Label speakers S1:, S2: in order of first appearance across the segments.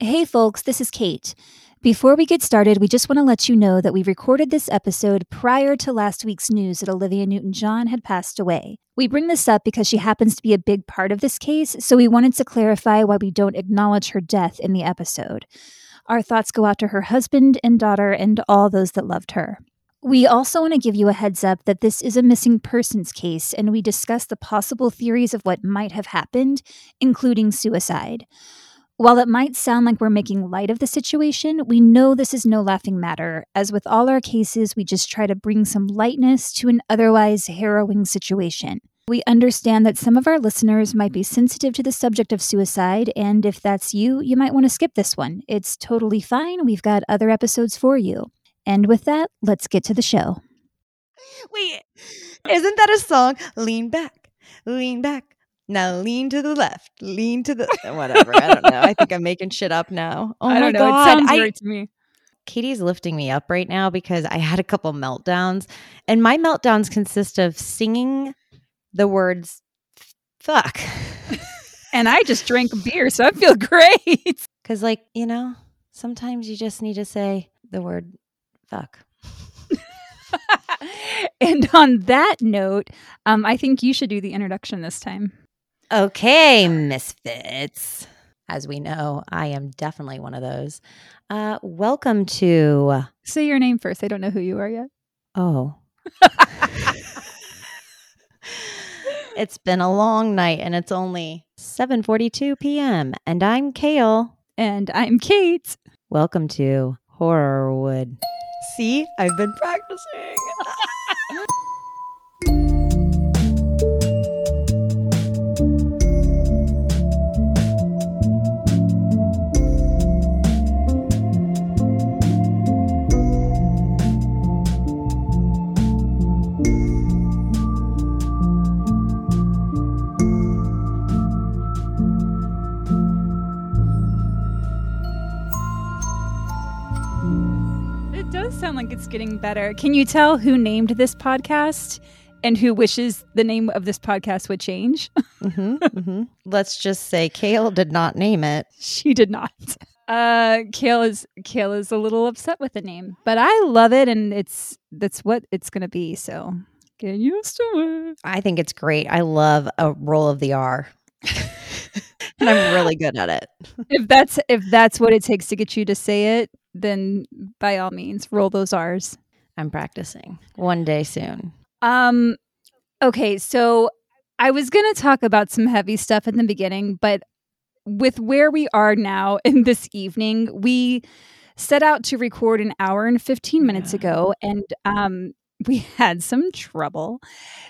S1: Hey, folks, this is Kate. Before we get started, we just want to let you know that we recorded this episode prior to last week's news that Olivia Newton John had passed away. We bring this up because she happens to be a big part of this case, so we wanted to clarify why we don't acknowledge her death in the episode. Our thoughts go out to her husband and daughter and all those that loved her. We also want to give you a heads up that this is a missing persons case, and we discuss the possible theories of what might have happened, including suicide. While it might sound like we're making light of the situation, we know this is no laughing matter. As with all our cases, we just try to bring some lightness to an otherwise harrowing situation. We understand that some of our listeners might be sensitive to the subject of suicide, and if that's you, you might want to skip this one. It's totally fine. We've got other episodes for you. And with that, let's get to the show.
S2: Wait, isn't that a song? Lean back, lean back, now lean to the left, lean to the whatever. I don't know. I think I'm making shit up now. Oh
S1: I
S2: my
S1: don't know.
S2: god,
S1: It sounds
S2: I-
S1: right to me.
S2: Katie's lifting me up right now because I had a couple meltdowns, and my meltdowns consist of singing the words "fuck"
S1: And I just drank beer, so I feel great.
S2: because, like, you know, sometimes you just need to say the word "fuck."
S1: and on that note, um, I think you should do the introduction this time.
S2: Okay, misfits. As we know, I am definitely one of those. Uh, welcome to
S1: Say your name first. I don't know who you are yet.
S2: Oh. it's been a long night and it's only 7:42 p.m. and I'm Kale.
S1: And I'm Kate.
S2: Welcome to Horrorwood. See, I've been practicing.
S1: does sound like it's getting better. Can you tell who named this podcast and who wishes the name of this podcast would change?
S2: Mhm, mhm. Let's just say Kale did not name it.
S1: she did not. Uh, Kale is Kale is a little upset with the name, but I love it, and it's that's what it's gonna be. So get used to it.
S2: I think it's great. I love a roll of the R. and I'm really good at it.
S1: If that's if that's what it takes to get you to say it, then by all means, roll those R's.
S2: I'm practicing. One day soon.
S1: Um, okay, so I was going to talk about some heavy stuff in the beginning, but with where we are now in this evening, we set out to record an hour and 15 minutes
S2: Yeah.
S1: ago, and um, we had some trouble.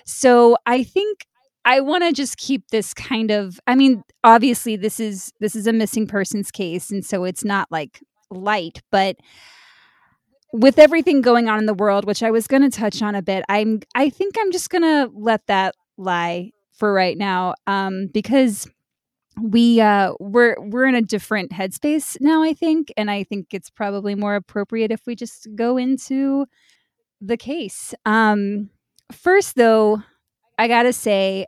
S1: So I think I want to just keep this kind of I mean, obviously this is this is a missing persons case and so it's not like light, but with everything going on in the world, which I was going to touch on a bit, I'm I think I'm just going to let that lie for right now um because we uh we're we're in a different headspace now I think and I think it's probably more appropriate if we just go into the case. Um first though, I got to say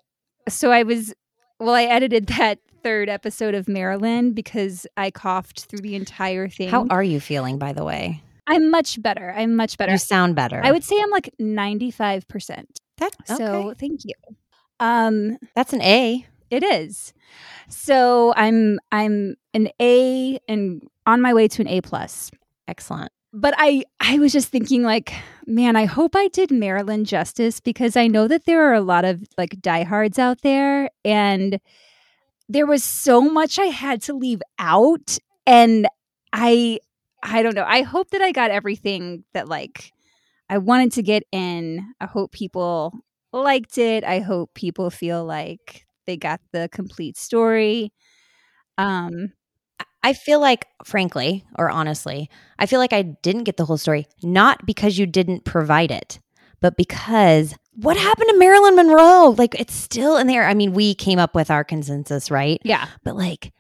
S1: so I was well I edited that third episode of Marilyn because I coughed through the entire thing.
S2: How are you feeling, by the way?
S1: I'm much better. I'm much better.
S2: You sound better.
S1: I would say I'm like 95%.
S2: that
S1: So thank you. Um
S2: that's an A.
S1: it is. So I'm I'm an A and on my way to an A plus.
S2: Excellent.
S1: But I I was just thinking like, man, I hope I did Marilyn justice because I know that there are a lot of like diehards out there and there was so much I had to leave out and I I don't know. I hope that I got everything that like I wanted to get in. I hope people liked it. I hope people feel like they got the complete story. Um
S2: I feel like, frankly, or honestly, I feel like I didn't get the whole story, not because you didn't provide it, but because what happened to Marilyn Monroe? Like, it's still in there. I mean, we came up with our consensus, right?
S1: yeah.
S2: But like,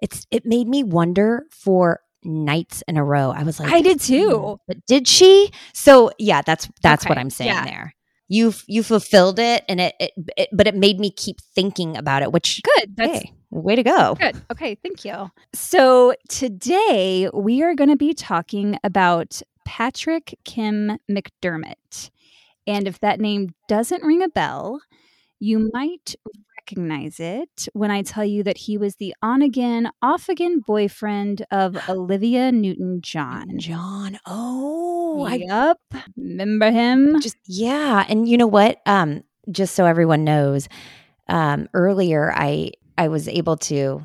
S2: it's it made me wonder for nights in a row. I was like,
S1: I did
S2: "Hmm,
S1: too.
S2: But did she? So yeah, that's that's what I'm saying
S1: yeah.
S2: there. you you fulfilled it, and it, it, it but it made me keep thinking about it. Which
S1: good. That's
S2: hey, way to go.
S1: Good. Okay. Thank you. So today we are going to be talking about Patrick Kim McDermott. And if that name doesn't ring a bell, you might recognize it when I tell you that he was the on again, off again boyfriend of Olivia Newton John.
S2: John. Oh,
S1: I yep. Remember him?
S2: Just yeah. And you know what? Um, just so everyone knows, um, earlier I I was able to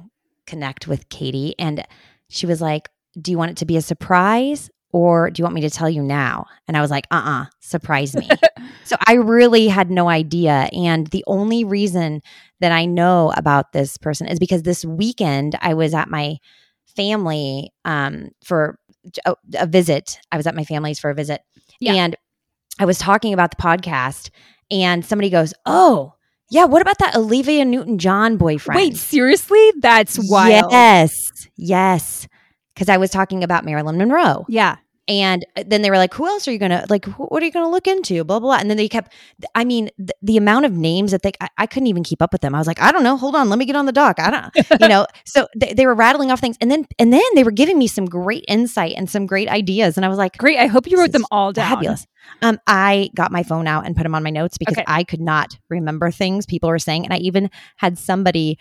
S2: connect with Katie and she was like, Do you want it to be a surprise? Or do you want me to tell you now? And I was like, uh uh-uh, uh surprise me. so I really had no idea. And the only reason that I know about this person is because this weekend I was at my family um, for a, a, visit. I was at my family's for a visit. Yeah. And I was talking about the podcast, and somebody goes, Oh, yeah, what about that Olivia Newton John boyfriend?
S1: Wait, seriously? That's wild.
S2: Yes. Yes. Because I was talking about Marilyn Monroe.
S1: Yeah.
S2: And uh, then they were like, who else are you going to, like, what are you going to look into? Blah, blah, blah. And then they kept, I mean, the, the amount of names that they, I, I, couldn't even keep up with them. I was like, I don't know. Hold on. Let me get on the dock. I don't, you know. So they, they were rattling off things. And then, and then they were giving me some great insight and some great ideas. And I was like,
S1: great. I hope you wrote them all down.
S2: Fabulous. Um, I got my phone out and put them on my notes because okay. I could not remember things people were saying. And I even had somebody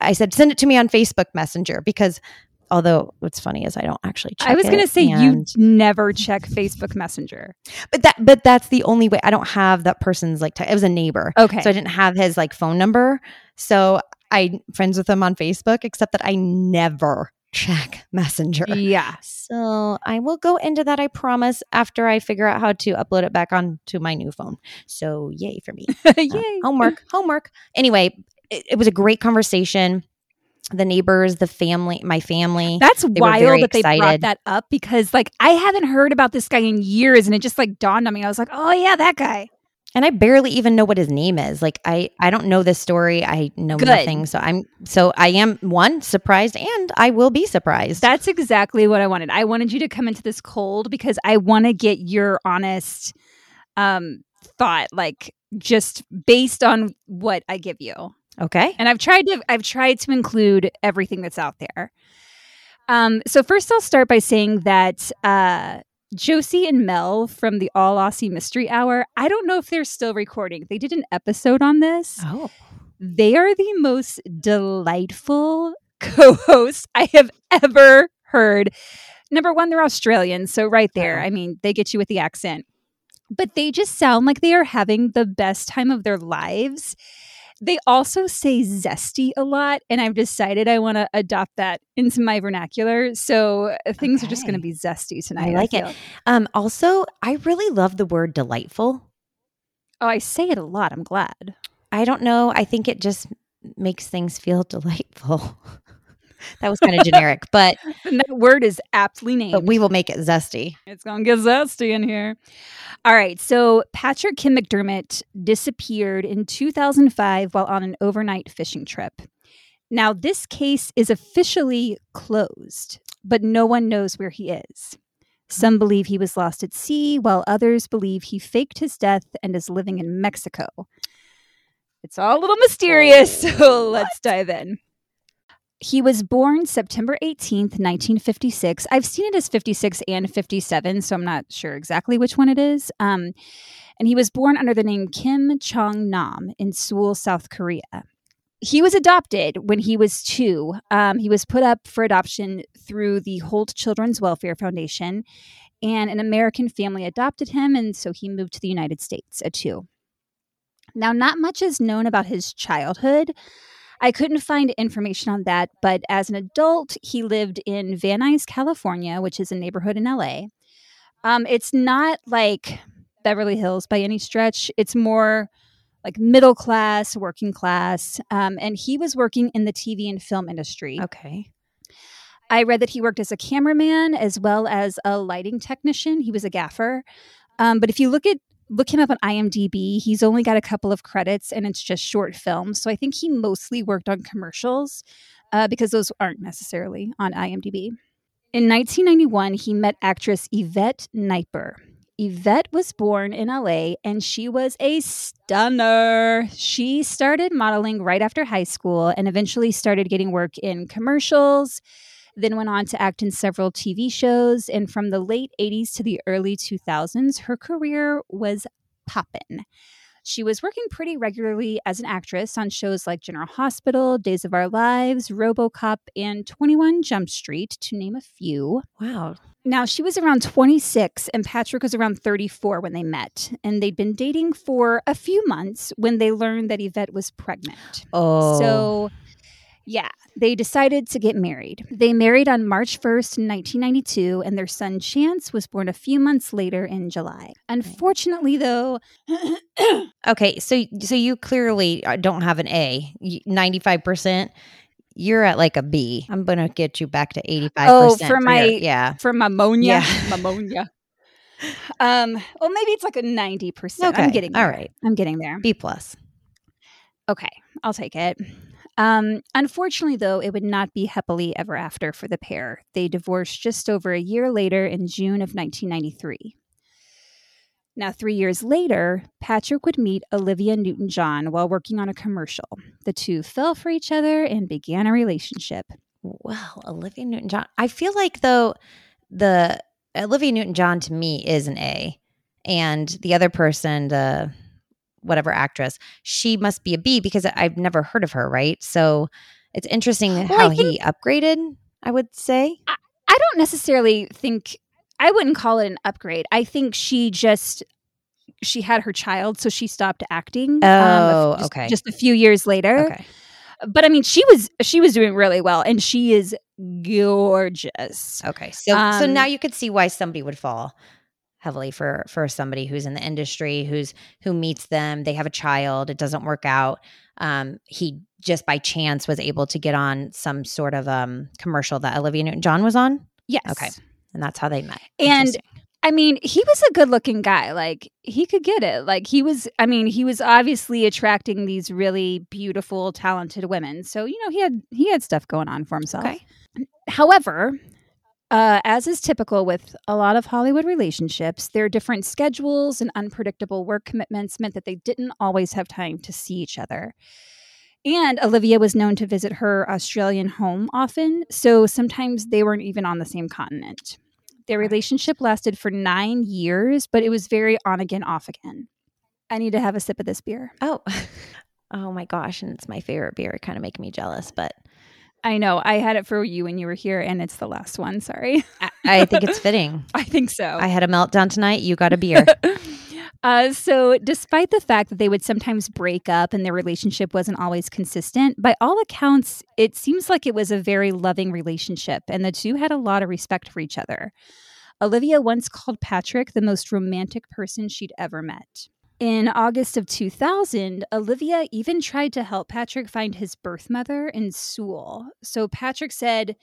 S2: I said, send it to me on Facebook Messenger because although what's funny is I don't actually check.
S1: I was going to say you never check Facebook Messenger.
S2: But that but that's the only way I don't have that person's like t- it was a neighbor.
S1: Okay.
S2: So I didn't have his like phone number. So I friends with him on Facebook except that I never check Messenger.
S1: Yeah.
S2: So I will go into that I promise after I figure out how to upload it back onto my new phone. So yay for me.
S1: yay. Uh,
S2: homework, homework. Anyway, it, it was a great conversation the neighbors, the family, my family.
S1: That's wild that they brought that up because like I haven't heard about this guy in years and it just like dawned on me. I was like, "Oh yeah, that guy."
S2: And I barely even know what his name is. Like I I don't know this story. I know Good. nothing. So I'm so I am one surprised and I will be surprised.
S1: That's exactly what I wanted. I wanted you to come into this cold because I want to get your honest um thought like just based on what I give you.
S2: Okay.
S1: And I've tried to I've tried to include everything that's out there. Um, so first I'll start by saying that uh, Josie and Mel from the All Aussie Mystery Hour, I don't know if they're still recording. They did an episode on this.
S2: Oh.
S1: They are the most delightful co-hosts I have ever heard. Number one, they're Australian, so right there, I mean, they get you with the accent. But they just sound like they are having the best time of their lives. They also say zesty a lot, and I've decided I want to adopt that into my vernacular. So uh, things okay. are just going to be zesty tonight.
S2: I like
S1: I
S2: it. Um, also, I really love the word delightful.
S1: Oh, I say it a lot. I'm glad.
S2: I don't know. I think it just makes things feel delightful. That was kind of generic, but
S1: and that word is aptly named.
S2: But we will make it zesty.
S1: It's gonna get zesty in here. All right. So Patrick Kim McDermott disappeared in 2005 while on an overnight fishing trip. Now, this case is officially closed, but no one knows where he is. Some believe he was lost at sea, while others believe he faked his death and is living in Mexico. It's all a little mysterious, so oh, let's dive in. He was born September 18th, 1956. I've seen it as 56 and 57, so I'm not sure exactly which one it is. Um, and he was born under the name Kim Chong Nam in Seoul, South Korea. He was adopted when he was two. Um, he was put up for adoption through the Holt Children's Welfare Foundation, and an American family adopted him, and so he moved to the United States at two. Now, not much is known about his childhood. I couldn't find information on that, but as an adult, he lived in Van Nuys, California, which is a neighborhood in LA. Um, it's not like Beverly Hills by any stretch. It's more like middle class, working class. Um, and he was working in the TV and film industry.
S2: Okay.
S1: I read that he worked as a cameraman as well as a lighting technician. He was a gaffer. Um, but if you look at look him up on IMDb. He's only got a couple of credits and it's just short films. So I think he mostly worked on commercials uh, because those aren't necessarily on IMDb. In 1991, he met actress Yvette Nipar. Yvette was born in LA and she was a stunner. She started modeling right after high school and eventually started getting work in commercials, then went on to act in several TV shows. And from the late 80s to the early 2000s, her career was poppin'. She was working pretty regularly as an actress on shows like General Hospital, Days of Our Lives, Robocop, and 21 Jump Street, to name a few.
S2: Wow.
S1: Now, she was around 26 and Patrick was around 34 when they met. And they'd been dating for a few months when they learned that Yvette was pregnant.
S2: Oh.
S1: So, yeah, they decided to get married. They married on March 1st, 1992, and their son Chance was born a few months later in July. Unfortunately, though,
S2: okay, so so you clearly uh, don't have an A. Ninety five percent. You're at like a B. I'm gonna get you back to eighty five
S1: oh,
S2: percent.
S1: for my
S2: yeah.
S1: for pneumonia,
S2: Yeah.
S1: pneumonia. Um, well, maybe it's like a 90%.
S2: okay.
S1: I'm getting
S2: all
S1: there.
S2: right.
S1: I'm getting there.
S2: B plus.
S1: Okay, I'll take it. Um, unfortunately, though, it would not be happily ever after for the pair. They divorced just over a year later in June of 1993. Now, three years later, Patrick would meet Olivia Newton John while working on a commercial. The two fell for each other and began a relationship.
S2: Well, Olivia Newton John. I feel like though the Olivia Newton John to me is an A, and the other person, the whatever actress, she must be a B because I've never heard of her. Right, so it's interesting
S1: Well,
S2: how
S1: I
S2: he upgraded. I would say.
S1: I don't necessarily think I wouldn't call it an upgrade. I think she just she had her child, so she stopped acting.
S2: Oh,
S1: just,
S2: okay.
S1: Just a few years later.
S2: Okay.
S1: But I mean, she was she was doing really well, and she is gorgeous.
S2: Okay. So so
S1: Um,
S2: now you could see why somebody would fall heavily for for somebody who's in the industry who's who meets them they have a child it doesn't work out um he just by chance was able to get on some sort of um commercial that Olivia Newton-John was on
S1: Yes.
S2: Okay. and that's how they met
S1: And I mean, he was a good looking guy. Like he could get it. Like he was. I mean, he was obviously attracting these really beautiful, talented women. So you know, he had he had stuff going on for himself.
S2: Okay.
S1: However, uh, as is typical with a lot of Hollywood relationships, their different schedules and unpredictable work commitments meant that they didn't always have time to see each other. And Olivia was known to visit her Australian home often, so sometimes they weren't even on the same continent. Their relationship lasted for nine years, but it was very on again, off again. I need to have a sip of this beer.
S2: oh oh my gosh and it's my favorite beer it kind of making me jealous but
S1: I know I had it for you when you were here, and it's the last one. Sorry.
S2: I, I think it's fitting
S1: I think so.
S2: I had a meltdown tonight you got a beer
S1: uh, so, despite the fact that they would sometimes break up and their relationship wasn't always consistent, by all accounts, it seems like it was a very loving relationship, and the two had a lot of respect for each other. Olivia once called Patrick the most romantic person she'd ever met. In August of 2000, Olivia even tried to help Patrick find his birth mother in Seoul. So Patrick said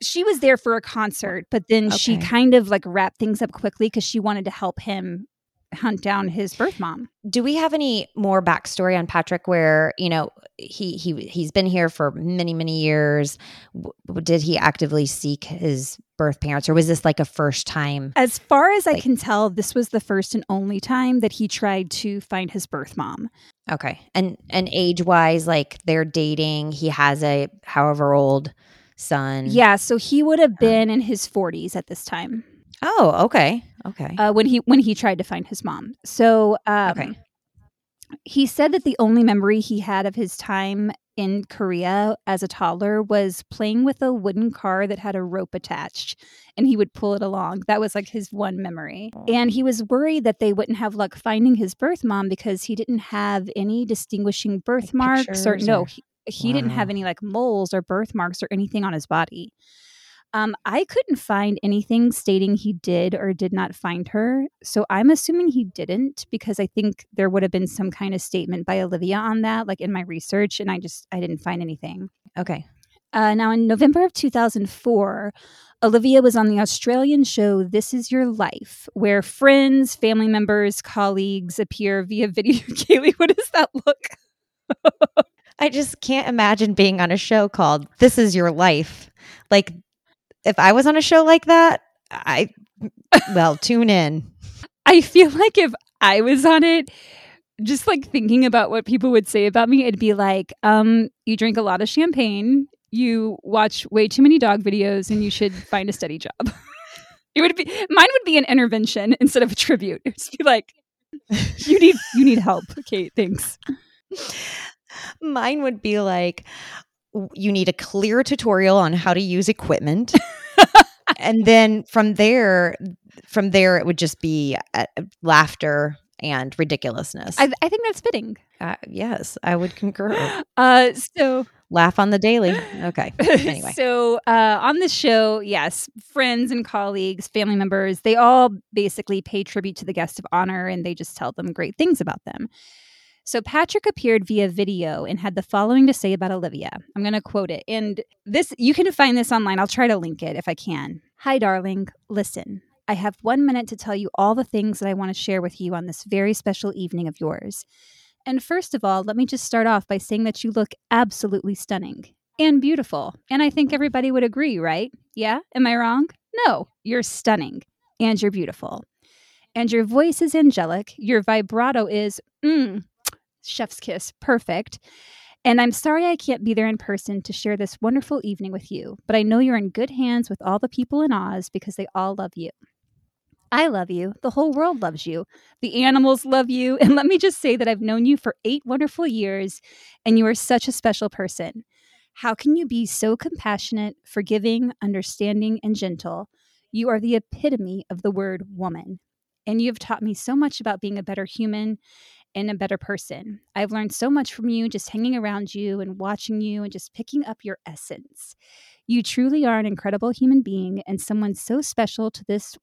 S1: she was there for a concert, but then she kind of like wrapped things up quickly because she wanted to help him hunt down his birth mom.
S2: do we have any more backstory on Patrick where you know he he he's been here for many many years. W- did he actively seek his birth parents or was this like a first time?
S1: As far as I can tell, this was the first and only time that he tried to find his birth mom.
S2: okay. And and age wise like they're dating he has a however old son.
S1: Yeah, so he would have um, been in his 40s at this time.
S2: Oh okay okay
S1: uh, when he when he tried to find his mom. So um,
S2: Okay.
S1: he said that the only memory he had of his time in Korea as a toddler was playing with a wooden car that had a rope attached and he would pull it along. That was like his one memory. And he was worried that they wouldn't have luck finding his birth mom because he didn't have any distinguishing
S2: Like
S1: birthmarks or no, he, he didn't have any like moles or birthmarks or anything on his body. Um, I couldn't find anything stating he did or did not find her. So I'm assuming he didn't because I think there would have been some kind of statement by Olivia on that, like in my research, and I just I didn't find anything.
S2: okay
S1: Uh, now, in November of 2004, Olivia was on the Australian show This Is Your Life, where friends, family members, colleagues appear via video. Kaylee, what does that look?
S2: I just can't imagine being on a show called This Is Your Life. Like, if I was on a show like that, I, well, tune in.
S1: I feel like if I was on it, just like thinking about what people would say about me, it'd be like, um, you drink a lot of champagne, you watch way too many dog videos, and you should find a steady job. it would be mine would be an intervention instead of a tribute. It'd be like, you need you need help. Okay, thanks.
S2: Mine would be like, you need a clear tutorial on how to use equipment. and then from there, from there, it would just be uh, laughter and ridiculousness.
S1: I, I think that's fitting.
S2: Uh, yes, I would concur.
S1: Uh, so
S2: laugh on the daily. Okay. Anyway,
S1: so uh, on this show, yes, friends and colleagues, family members, they all basically pay tribute to the guest of honor, and they just tell them great things about them. So Patrick appeared via video and had the following to say about Olivia. I'm going to quote it. And this you can find this online. I'll try to link it if I can. Hi darling, listen. I have 1 minute to tell you all the things that I want to share with you on this very special evening of yours. And first of all, let me just start off by saying that you look absolutely stunning and beautiful. And I think everybody would agree, right? Yeah? Am I wrong? No, you're stunning and you're beautiful. And your voice is angelic. Your vibrato is, mmm, chef's kiss, perfect. And I'm sorry I can't be there in person to share this wonderful evening with you, but I know you're in good hands with all the people in Oz because they all love you. I love you. The whole world loves you. The animals love you. And let me just say that I've known you for eight wonderful years, and you are such a special person. How can you be so compassionate, forgiving, understanding, and gentle? You are the epitome of the word woman. And you have taught me so much about being a better human and a better person. I've learned so much from you just hanging around you and watching you and just picking up your essence. You truly are an incredible human being and someone so special to this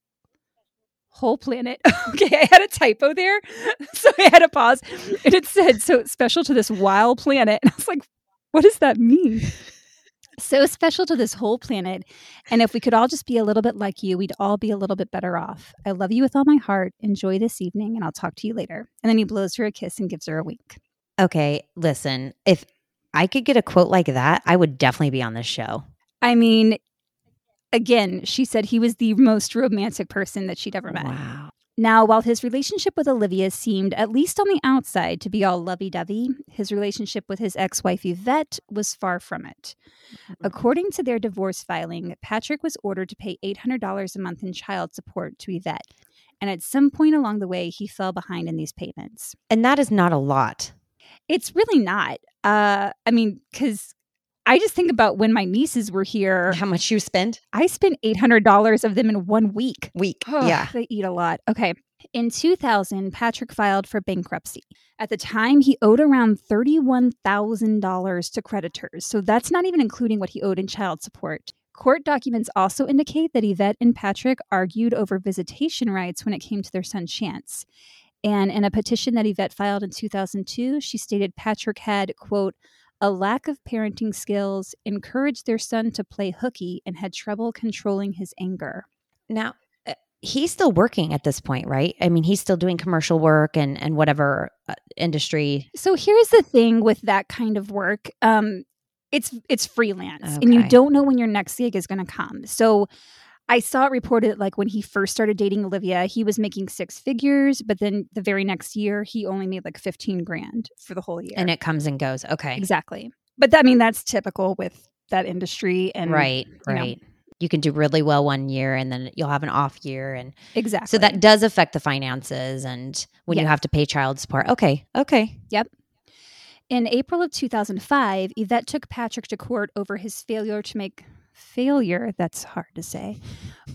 S1: whole planet. okay, I had a typo there. So I had to pause. And it said, so special to this wild planet. And I was like, what does that mean? So special to this whole planet. And if we could all just be a little bit like you, we'd all be a little bit better off. I love you with all my heart. Enjoy this evening, and I'll talk to you later. And then he blows her a kiss and gives her a wink.
S2: Okay, listen, if I could get a quote like that, I would definitely be on this show.
S1: I mean, again, she said he was the most romantic person that she'd ever met.
S2: Wow.
S1: Now, while his relationship with Olivia seemed, at least on the outside, to be all lovey dovey, his relationship with his ex wife Yvette was far from it. Mm-hmm. According to their divorce filing, Patrick was ordered to pay $800 a month in child support to Yvette. And at some point along the way, he fell behind in these payments.
S2: And that is not a lot.
S1: It's really not. Uh, I mean, because I just think about when my nieces were here.
S2: How much you spend?
S1: I spent $800 of them in one week.
S2: Week. Oh, yeah.
S1: They eat a lot. Okay. In 2000, Patrick filed for bankruptcy. At the time, he owed around $31,000 to creditors. So that's not even including what he owed in child support. Court documents also indicate that Yvette and Patrick argued over visitation rights when it came to their son Chance. And in a petition that Yvette filed in 2002, she stated Patrick had, quote, a lack of parenting skills, encouraged their son to play hooky, and had trouble controlling his anger.
S2: Now, uh, he's still working at this point, right? I mean, he's still doing commercial work and and whatever uh, industry.
S1: So here's the thing with that kind of work. Um, it's it's freelance, okay. and you don't know when your next gig is going to come. So I saw it reported like when he first started dating Olivia, he was making six figures, but then the very next year he only made like 15 grand for the whole year.
S2: And it comes and goes. Okay.
S1: Exactly. But that, I mean, that's typical with that industry. And
S2: right, right. Know. You can do really well one year and then you'll have an off year. And
S1: exactly.
S2: So that does affect the finances and when yeah. you have to pay child support. Okay. Okay.
S1: Yep. In April of 2005, Yvette took Patrick to court over his failure to make failure, that's hard to say,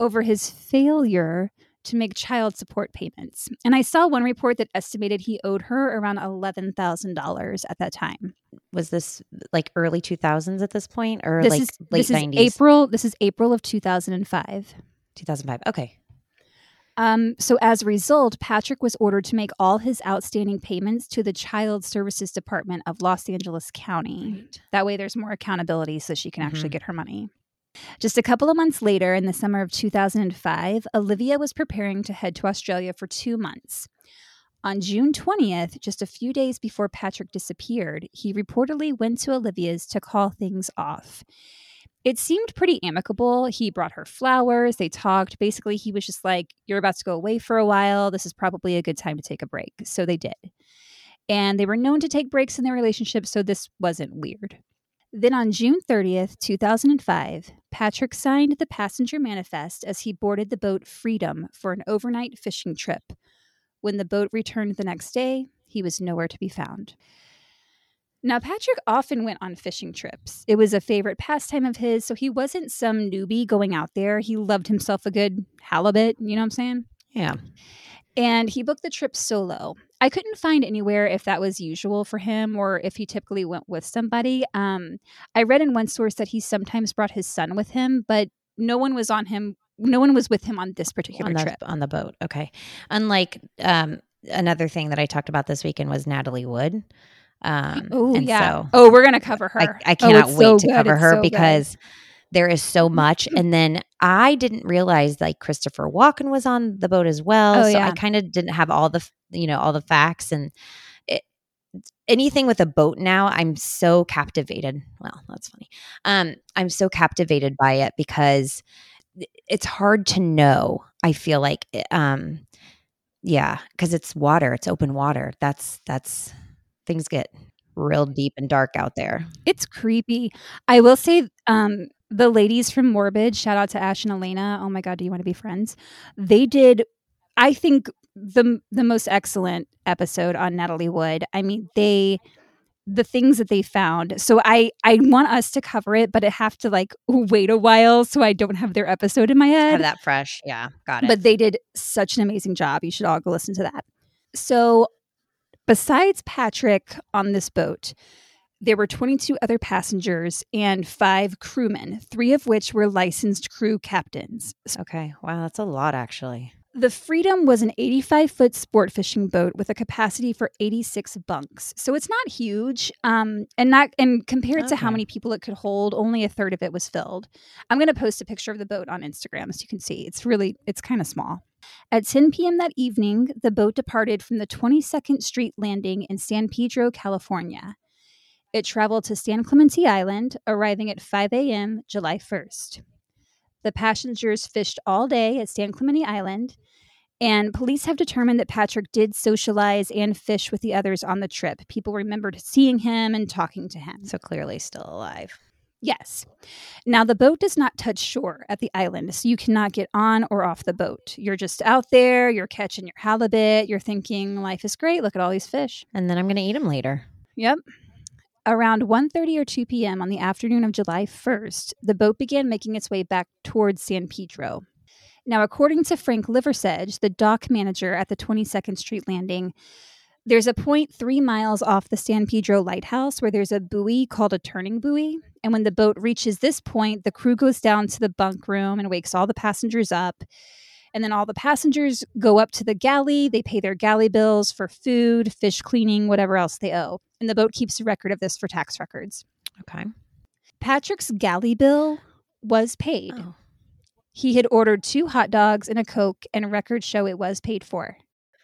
S1: over his failure to make child support payments. And I saw one report that estimated he owed her around $11,000 at that time.
S2: Was this like early 2000s at this point or this like
S1: is,
S2: late
S1: this
S2: 90s?
S1: Is April, this is April of 2005.
S2: 2005. Okay.
S1: Um, so as a result, Patrick was ordered to make all his outstanding payments to the Child Services Department of Los Angeles County. Right. That way there's more accountability so she can mm-hmm. actually get her money. Just a couple of months later, in the summer of 2005, Olivia was preparing to head to Australia for two months. On June 20th, just a few days before Patrick disappeared, he reportedly went to Olivia's to call things off. It seemed pretty amicable. He brought her flowers, they talked. Basically, he was just like, You're about to go away for a while. This is probably a good time to take a break. So they did. And they were known to take breaks in their relationship, so this wasn't weird. Then on June 30th, 2005, Patrick signed the passenger manifest as he boarded the boat Freedom for an overnight fishing trip. When the boat returned the next day, he was nowhere to be found. Now, Patrick often went on fishing trips. It was a favorite pastime of his, so he wasn't some newbie going out there. He loved himself a good halibut, you know what I'm saying?
S2: Yeah.
S1: And he booked the trip solo. I couldn't find anywhere if that was usual for him or if he typically went with somebody. Um, I read in one source that he sometimes brought his son with him, but no one was on him. No one was with him on this particular
S2: on the,
S1: trip.
S2: on the boat. Okay. Unlike um, another thing that I talked about this weekend was Natalie Wood. Um,
S1: oh yeah.
S2: So
S1: oh, we're gonna cover her.
S2: I, I
S1: Oh,
S2: cannot
S1: it's
S2: wait
S1: so
S2: to
S1: good.
S2: cover
S1: It's
S2: her
S1: so good.
S2: because there is so much. And then I didn't realize like Christopher Walken was on the boat as well.
S1: Oh,
S2: so
S1: yeah.
S2: I kind of didn't have all the you know all the facts and anything with a boat now. I'm so captivated. Well, that's funny. Um, I'm so captivated by it because it's hard to know. I feel like um, yeah, because it's water. It's open water. That's that's things get real deep and dark out there.
S1: It's creepy. I will say, um, the ladies from Morbid, shout out to Ash and Alaina. Oh my god, do you want to be friends? They did, I think the the most excellent episode on Natalie Wood. I mean, they the things that they found. So I I want us to cover it, but I have to like wait a while so I don't have their episode in my head.
S2: Have that fresh. Yeah, got it.
S1: But they did such an amazing job. You should all go listen to that. So, besides Patrick on this boat, there were 22 other passengers and five crewmen, three of which were licensed crew captains.
S2: Okay. Wow, that's a lot actually.
S1: The Freedom was an 85 foot sport fishing boat with a capacity for 86 bunks. So it's not huge. Um, and not and compared to how many people it could hold, only a third of it was filled. I'm gonna post a picture of the boat on Instagram so you can see. It's really it's kind of small. At 10 p.m. that evening, the boat departed from the 22nd Street landing in San Pedro, California. It traveled to San Clemente Island, arriving at 5 a.m. July 1st. The passengers fished all day at San Clemente Island, and police have determined that Patrick did socialize and fish with the others on the trip. People remembered seeing him and talking to him.
S2: So clearly still alive.
S1: Yes. Now, the boat does not touch shore at the island, so you cannot get on or off the boat. You're just out there, you're catching your halibut, you're thinking, life is great, look at all these fish.
S2: And then I'm going to eat them later.
S1: Yep. Around 1:30 or 2 p.m. on the afternoon of July 1st, the boat began making its way back towards San Pedro. Now, according to Frank Liversedge, the dock manager at the 22nd Street landing, there's a point three miles off the San Pedro lighthouse where there's a buoy called a turning buoy. And when the boat reaches this point, the crew goes down to the bunk room and wakes all the passengers up. And then all the passengers go up to the galley. They pay their galley bills for food, fish cleaning, whatever else they owe. And the boat keeps a record of this for tax records.
S2: Okay.
S1: Patrick's galley bill was paid.
S2: Oh.
S1: He had ordered two hot dogs and a Coke, and records show it was paid for.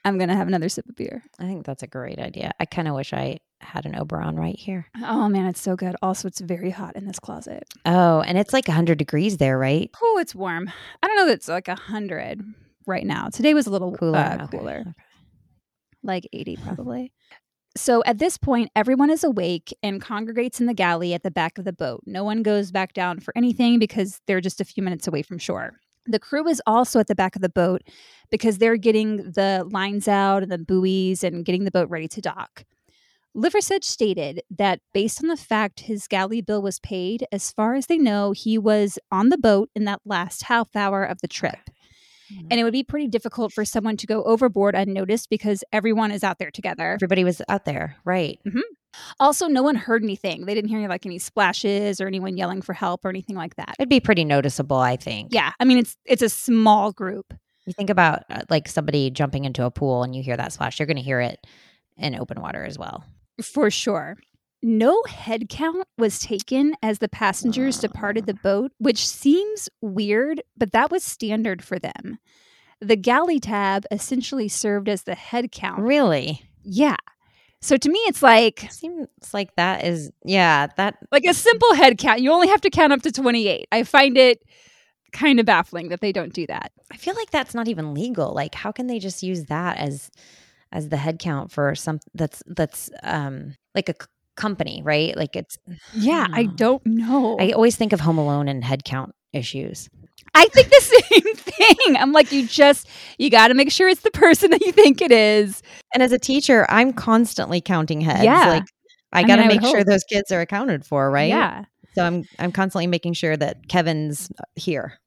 S1: I'm going to have another sip of beer.
S2: I think that's a great idea. I kind of wish I had an Oberon right here.
S1: Oh man, it's so good. Also, it's very hot in this closet.
S2: Oh, and it's like 100 degrees there, right?
S1: Oh, it's warm. I don't know that it's like a hundred right now. Today was a little
S2: Cooler.
S1: uh, cooler,
S2: Okay.
S1: like 80 probably. so at this point, everyone is awake and congregates in the galley at the back of the boat. No one goes back down for anything because they're just a few minutes away from shore. The crew is also at the back of the boat because they're getting the lines out and the buoys and getting the boat ready to dock. Liversedge stated that based on the fact his galley bill was paid, as far as they know, he was on the boat in that last half hour of the trip. And it would be pretty difficult for someone to go overboard unnoticed because everyone is out there together.
S2: Everybody was out there, right?
S1: Also, no one heard anything. They didn't hear like any splashes or anyone yelling for help or anything like that.
S2: It'd be pretty noticeable, I think.
S1: Yeah, I mean it's it's a small group.
S2: You think about uh, like somebody jumping into a pool and you hear that splash, you're going to hear it in open water as well.
S1: For sure. No head count was taken as the passengers departed the boat, which seems weird, but that was standard for them. The galley tab essentially served as the head count.
S2: Really?
S1: Yeah. So to me, it's like
S2: Seems like that is yeah, that
S1: like a simple head count. You only have to count up to 28. I find it kind of baffling that they don't do that.
S2: I feel like that's not even legal. Like how can they just use that as as the head count for some that's that's um like a company, right? Like it's
S1: Yeah, I don't know.
S2: I always think of Home Alone and headcount issues.
S1: I think the same thing. I'm like, you just you got to make sure it's the person that you think it is.
S2: And as a teacher, I'm constantly counting heads.
S1: Yeah.
S2: Like I,
S1: I
S2: got to make sure
S1: hope.
S2: those kids are accounted for, right?
S1: Yeah.
S2: So I'm I'm constantly making sure that Kevin's uh, here.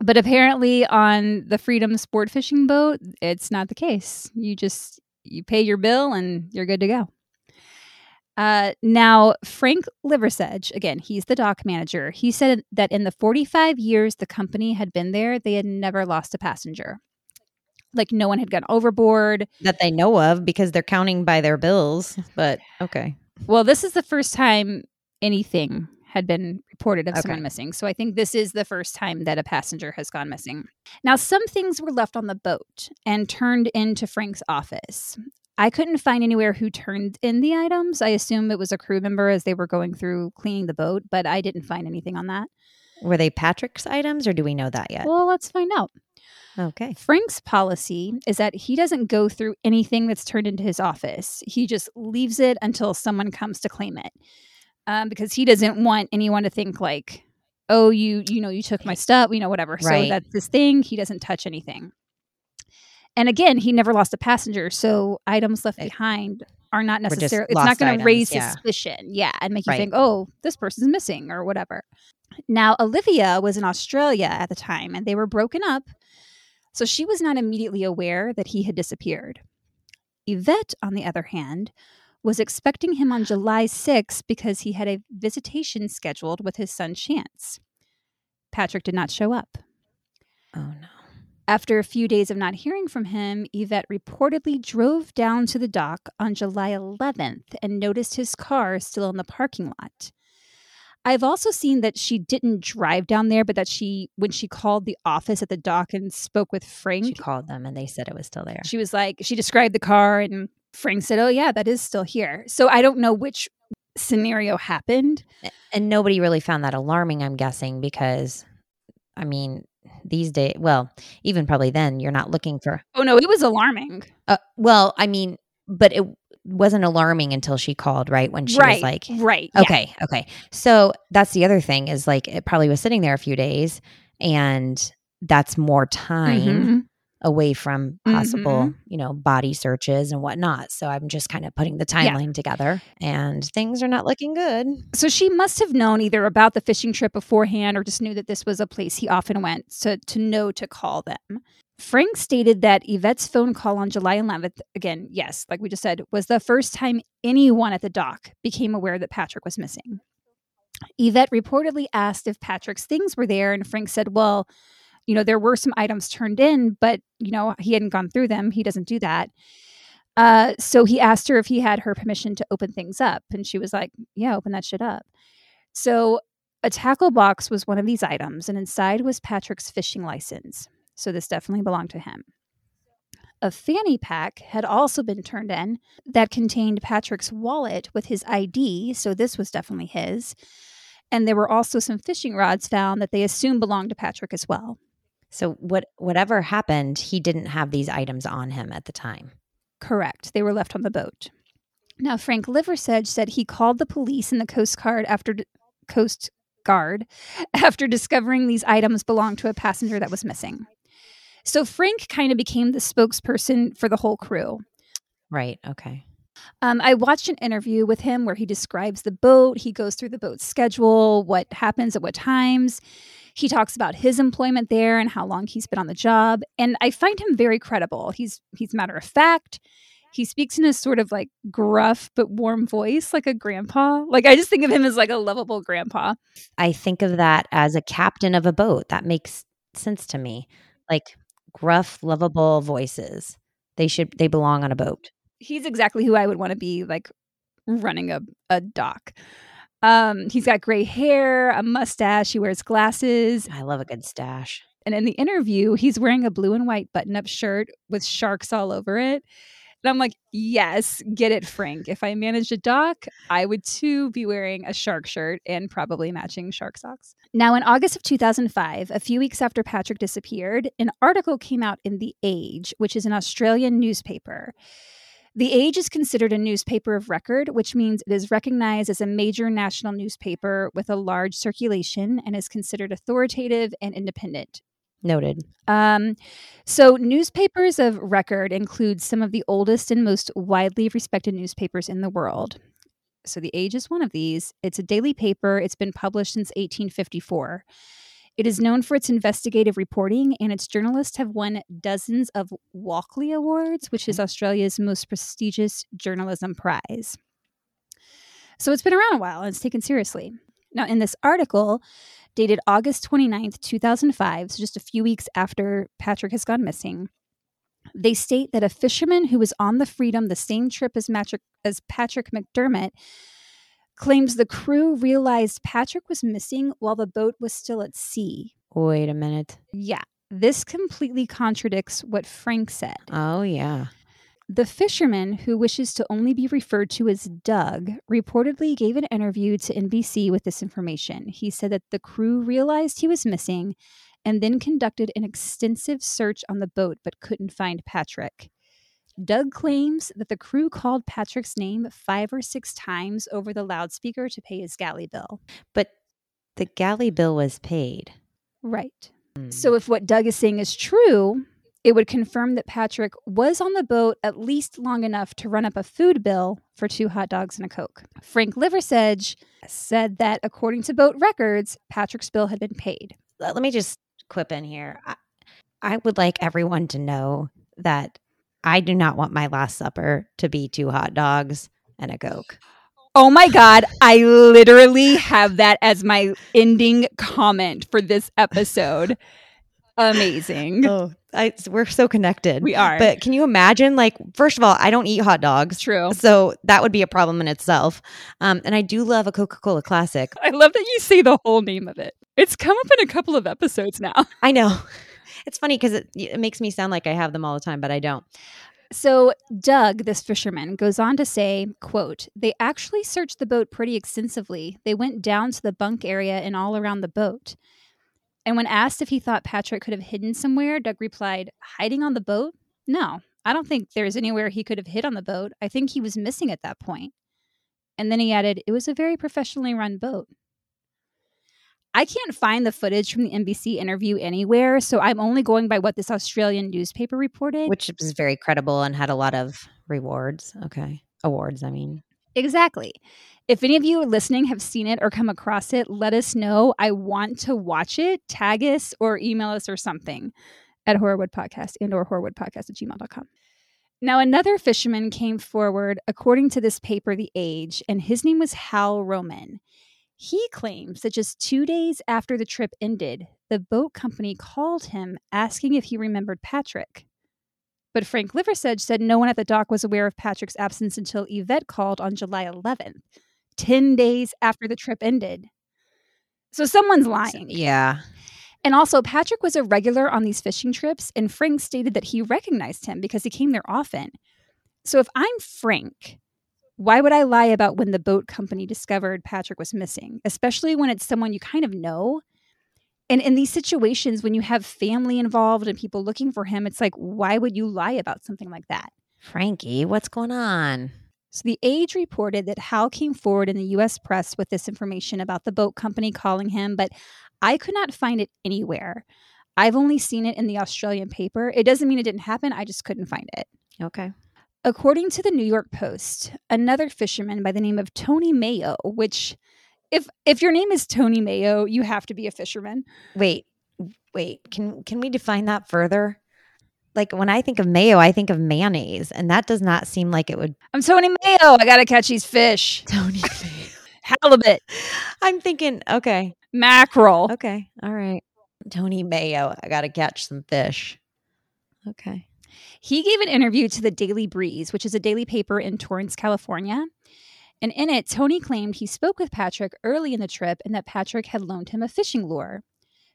S1: But apparently on the Freedom Sport Fishing boat, it's not the case. You just you pay your bill and you're good to go. Uh, now, Frank Liversedge, again, he's the dock manager. He said that in the 45 years the company had been there, they had never lost a passenger. Like no one had gone overboard.
S2: That they know of because they're counting by their bills. But okay.
S1: Well, this is the first time anything had been reported of
S2: Okay.
S1: someone missing. So I think this is the first time that a passenger has gone missing. Now, some things were left on the boat and turned into Frank's office. I couldn't find anywhere who turned in the items. I assume it was a crew member as they were going through cleaning the boat, but I didn't find anything on that.
S2: Were they Patrick's items or do we know that yet?
S1: Well, let's find out.
S2: Okay.
S1: Frank's policy is that he doesn't go through anything that's turned into his office. He just leaves it until someone comes to claim it, um, because he doesn't want anyone to think like, "Oh, you, you know, you took my stuff," you know, whatever. So that's his thing. He doesn't touch anything. And again, he never lost a passenger, so items left
S2: Eh,
S1: behind are not necessarily. It's not going to raise
S2: yeah.
S1: suspicion, yeah, and make you
S2: Right.
S1: think, "Oh, this person's missing" or whatever. Now, Olivia was in Australia at the time, and they were broken up. So she was not immediately aware that he had disappeared. Yvette, on the other hand, was expecting him on July 6th because he had a visitation scheduled with his son Chance. Patrick did not show up.
S2: Oh no.
S1: After a few days of not hearing from him, Yvette reportedly drove down to the dock on July 11th and noticed his car still in the parking lot. I've also seen that she didn't drive down there, but that she, when she called the office at the dock and spoke with Frank,
S2: She called them and they said it was still there.
S1: she was like she described the car and frank said oh yeah that is still here so i don't know which scenario happened
S2: And nobody really found that alarming, I'm guessing, because I mean, these days, well, even probably then, you're not looking for.
S1: oh no it was alarming
S2: Uh, well, I mean, but it wasn't alarming until she called, right? When she
S1: right
S2: was like,
S1: right yeah.
S2: okay, okay. So that's the other thing is like it probably was sitting there a few days, and that's more time
S1: Mhm.
S2: Away from possible,
S1: Mhm.
S2: you know, body searches and whatnot. So I'm just kind of putting the timeline together, and things are not looking good.
S1: so she must have known either about the fishing trip beforehand or just knew that this was a place he often went to, to know to call them frank stated that yvette's phone call on july 11th again yes like we just said was the first time anyone at the dock became aware that patrick was missing Yvette reportedly asked if Patrick's things were there, and Frank said, Well, you know, there were some items turned in, but, you know, he hadn't gone through them. He doesn't do that. Uh, so he asked her if he had her permission to open things up. And she was like, Yeah, open that shit up. So a tackle box was one of these items, and inside was Patrick's fishing license. So this definitely belonged to him. A fanny pack had also been turned in that contained Patrick's wallet with his ID. So this was definitely his. And there were also some fishing rods found that they assumed belonged to Patrick as well.
S2: So what whatever happened, he didn't have these items on him at the time.
S1: Correct. They were left on the boat. Now, Frank Liversedge said he called the police and the Coast Guard after Coast Guard after discovering these items belonged to a passenger that was missing. So Frank kind of became the spokesperson for the whole crew.
S2: Right. Okay.
S1: Um, I watched an interview with him where he describes the boat. He goes through the boat's schedule, what happens at what times. He talks about his employment there and how long he's been on the job. And I find him very credible. He's he's matter of fact. He speaks in a sort of like gruff but warm voice, like a grandpa. Like I just think of him as like a lovable grandpa.
S2: I think of that as a captain of a boat. That makes sense to me. Like gruff, lovable voices. They should they belong on a boat.
S1: He's exactly who I would want to be like running a, a dock. Um, he's got gray hair, a mustache, he wears glasses,
S2: I love a good stash.
S1: And in the interview, he's wearing a blue and white button up shirt with sharks all over it. And I'm like, yes, get it, Frank. If I managed a dock, I would too be wearing a shark shirt and probably matching shark socks. Now, in August of 2005, a few weeks after Patrick disappeared, an article came out in The Age, which is an Australian newspaper. The Age is considered a newspaper of record, which means it is recognized as a major national newspaper with a large circulation and is considered authoritative and independent.
S2: Noted.
S1: Um, so, newspapers of record include some of the oldest and most widely respected newspapers in the world. So, The Age is one of these. It's a daily paper, it's been published since 1854. It is known for its investigative reporting, and its journalists have won dozens of Walkley Awards, which is Australia's most prestigious journalism prize. So it's been around a while and it's taken seriously. Now, in this article, dated August 29th, 2005, so just a few weeks after Patrick has gone missing, they state that a fisherman who was on the Freedom the same trip as, Patrick, as Patrick McDermott claims the crew realized Patrick was missing while the boat was still at sea.
S2: Wait a minute.
S1: Yeah, this completely contradicts what Frank said.
S2: Oh, yeah.
S1: The fisherman, who wishes to only be referred to as Doug, reportedly gave an interview to NBC with this information. He said that the crew realized he was missing and then conducted an extensive search on the boat but couldn't find Patrick. Doug claims that the crew called Patrick's name five or six times over the loudspeaker to pay his galley bill.
S2: But the galley bill was paid.
S1: Right.
S2: Hmm.
S1: So, if what Doug is saying is true, it would confirm that Patrick was on the boat at least long enough to run up a food bill for two hot dogs and a Coke. Frank Liversedge said that according to boat records, Patrick's bill had been paid.
S2: let let me just quip in here. I, I would like everyone to know that I do not want my last supper to be two hot dogs and a Coke.
S1: Oh my God, I literally have that as my ending comment for this episode. Amazing.
S2: Oh, I, we're so connected.
S1: We are.
S2: But can you imagine? Like, first of all, I don't eat hot dogs.
S1: True.
S2: So that would be a problem in itself. Um, and I do love a Coca Cola Classic.
S1: I love that you say the whole name of it. It's come up in a couple of episodes now.
S2: I know. It's funny because it, it makes me sound like I have them all the time, but I don't.
S1: So Doug, this fisherman, goes on to say, quote, they actually searched the boat pretty extensively. They went down to the bunk area and all around the boat. And when asked if he thought Patrick could have hidden somewhere, Doug replied, hiding on the boat? No, I don't think there's anywhere he could have hid on the boat. I think he was missing at that point. And then he added, it was a very professionally run boat. I can't find the footage from the NBC interview anywhere, so I'm only going by what this Australian newspaper reported.
S2: Which is very credible and had a lot of rewards. Okay. Awards, I mean.
S1: Exactly. If any of you listening have seen it or come across it, let us know. I want to watch it. Tag us or email us or something at Horrorwood Podcast and or horrorwoodpodcast at gmail.com. Now, another fisherman came forward, according to this paper, The Age, and his name was Hal Roman. He claims that just two days after the trip ended, the boat company called him asking if he remembered Patrick. But Frank Liversedge said no one at the dock was aware of Patrick's absence until Yvette called on July 11th, 10 days after the trip ended. So someone's lying.
S2: Yeah.
S1: And also, Patrick was a regular on these fishing trips, and Frank stated that he recognized him because he came there often. So if I'm Frank, why would I lie about when the boat company discovered Patrick was missing, especially when it's someone you kind of know? And in these situations, when you have family involved and people looking for him, it's like, why would you lie about something like that?
S2: Frankie, what's going on?
S1: So, The Age reported that Hal came forward in the US press with this information about the boat company calling him, but I could not find it anywhere. I've only seen it in the Australian paper. It doesn't mean it didn't happen, I just couldn't find it.
S2: Okay.
S1: According to the New York Post, another fisherman by the name of Tony Mayo, which if if your name is Tony Mayo, you have to be a fisherman.
S2: Wait, wait. Can can we define that further? Like when I think of mayo, I think of mayonnaise, and that does not seem like it would.
S1: I'm Tony Mayo. I gotta catch these fish.
S2: Tony.
S1: Mayo, halibut,
S2: I'm thinking, okay,
S1: mackerel.
S2: okay, all right. Tony Mayo, I got to catch some fish. Okay.
S1: He gave an interview to the Daily Breeze, which is a daily paper in Torrance, California. And in it, Tony claimed he spoke with Patrick early in the trip and that Patrick had loaned him a fishing lure.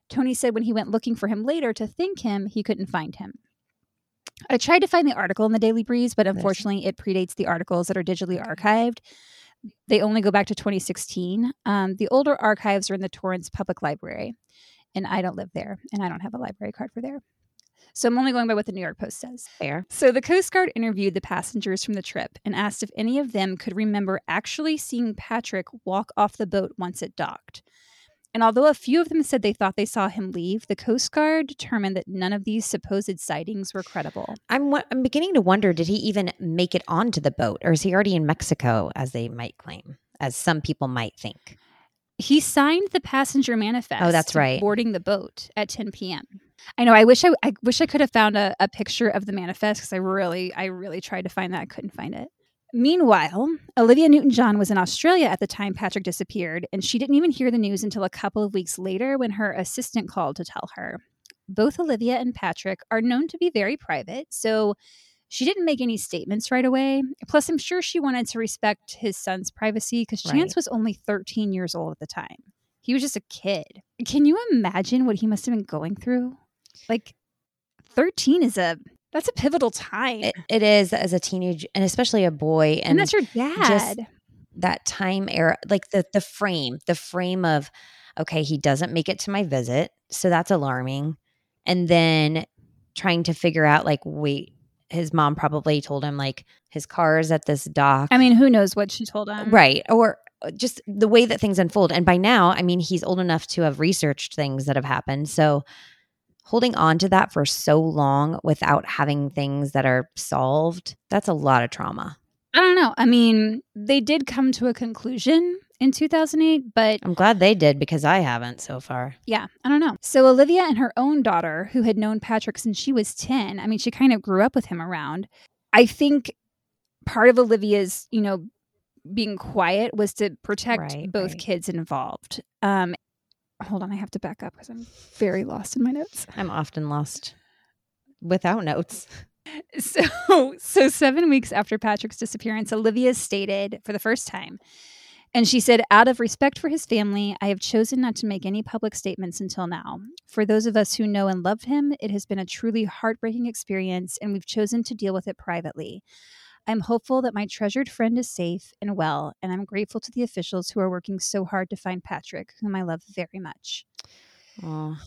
S1: Tony said when he went looking for him later to thank him, he couldn't find him. I tried to find the article in the Daily Breeze, but unfortunately, it predates the articles that are digitally archived. They only go back to 2016. Um, the older archives are in the Torrance Public Library, and I don't live there, and I don't have a library card for there. So I'm only going by what the New York Post says.
S2: Fair.
S1: So the Coast Guard interviewed the passengers from the trip and asked if any of them could remember actually seeing Patrick walk off the boat once it docked. And although a few of them said they thought they saw him leave, the Coast Guard determined that none of these supposed sightings were credible.
S2: I'm I'm beginning to wonder did he even make it onto the boat or is he already in Mexico as they might claim, as some people might think?
S1: He signed the passenger manifest.
S2: Oh, that's right.
S1: Boarding the boat at 10 p.m. I know. I wish I, I wish I could have found a, a picture of the manifest because I really, I really tried to find that. I couldn't find it. Meanwhile, Olivia Newton John was in Australia at the time Patrick disappeared, and she didn't even hear the news until a couple of weeks later when her assistant called to tell her. Both Olivia and Patrick are known to be very private, so she didn't make any statements right away. Plus, I'm sure she wanted to respect his son's privacy because Chance was only 13 years old at the time. He was just a kid. Can you imagine what he must have been going through? Like, 13 is a that's a pivotal time.
S2: It, it is as a teenage and especially a boy
S1: and,
S2: and,
S1: that's your dad.
S2: that time era like the the frame, the frame of okay, he doesn't make it to my visit, so that's alarming. And then trying to figure out like wait, his mom probably told him like his car is at this dock.
S1: I mean, who knows what she told him?
S2: Right. Or uh, just the way that things unfold. And by now, I mean, he's old enough to have researched things that have happened. So holding on to that for so long without having things that are solved, that's a lot of trauma.
S1: I don't know. I mean, they did come to a conclusion in 2008, but
S2: I'm glad they did because I haven't so far.
S1: yeah, I don't know. So Olivia and her own daughter, who had known Patrick since she was 10, I mean, she kind of grew up with him around. I think part of Olivia's, you know, being quiet was to protect
S2: Right,
S1: both
S2: right.
S1: kids involved. Um hold on, I have to back up because I'm very lost in my notes.
S2: I'm often lost without notes.
S1: So, so seven weeks after Patrick's disappearance, Olivia stated for the first time, and she said, out of respect for his family, I have chosen not to make any public statements until now. For those of us who know and love him, it has been a truly heartbreaking experience, and we've chosen to deal with it privately. I'm hopeful that my treasured friend is safe and well, and I'm grateful to the officials who are working so hard to find Patrick, whom I love very much.
S2: Oh,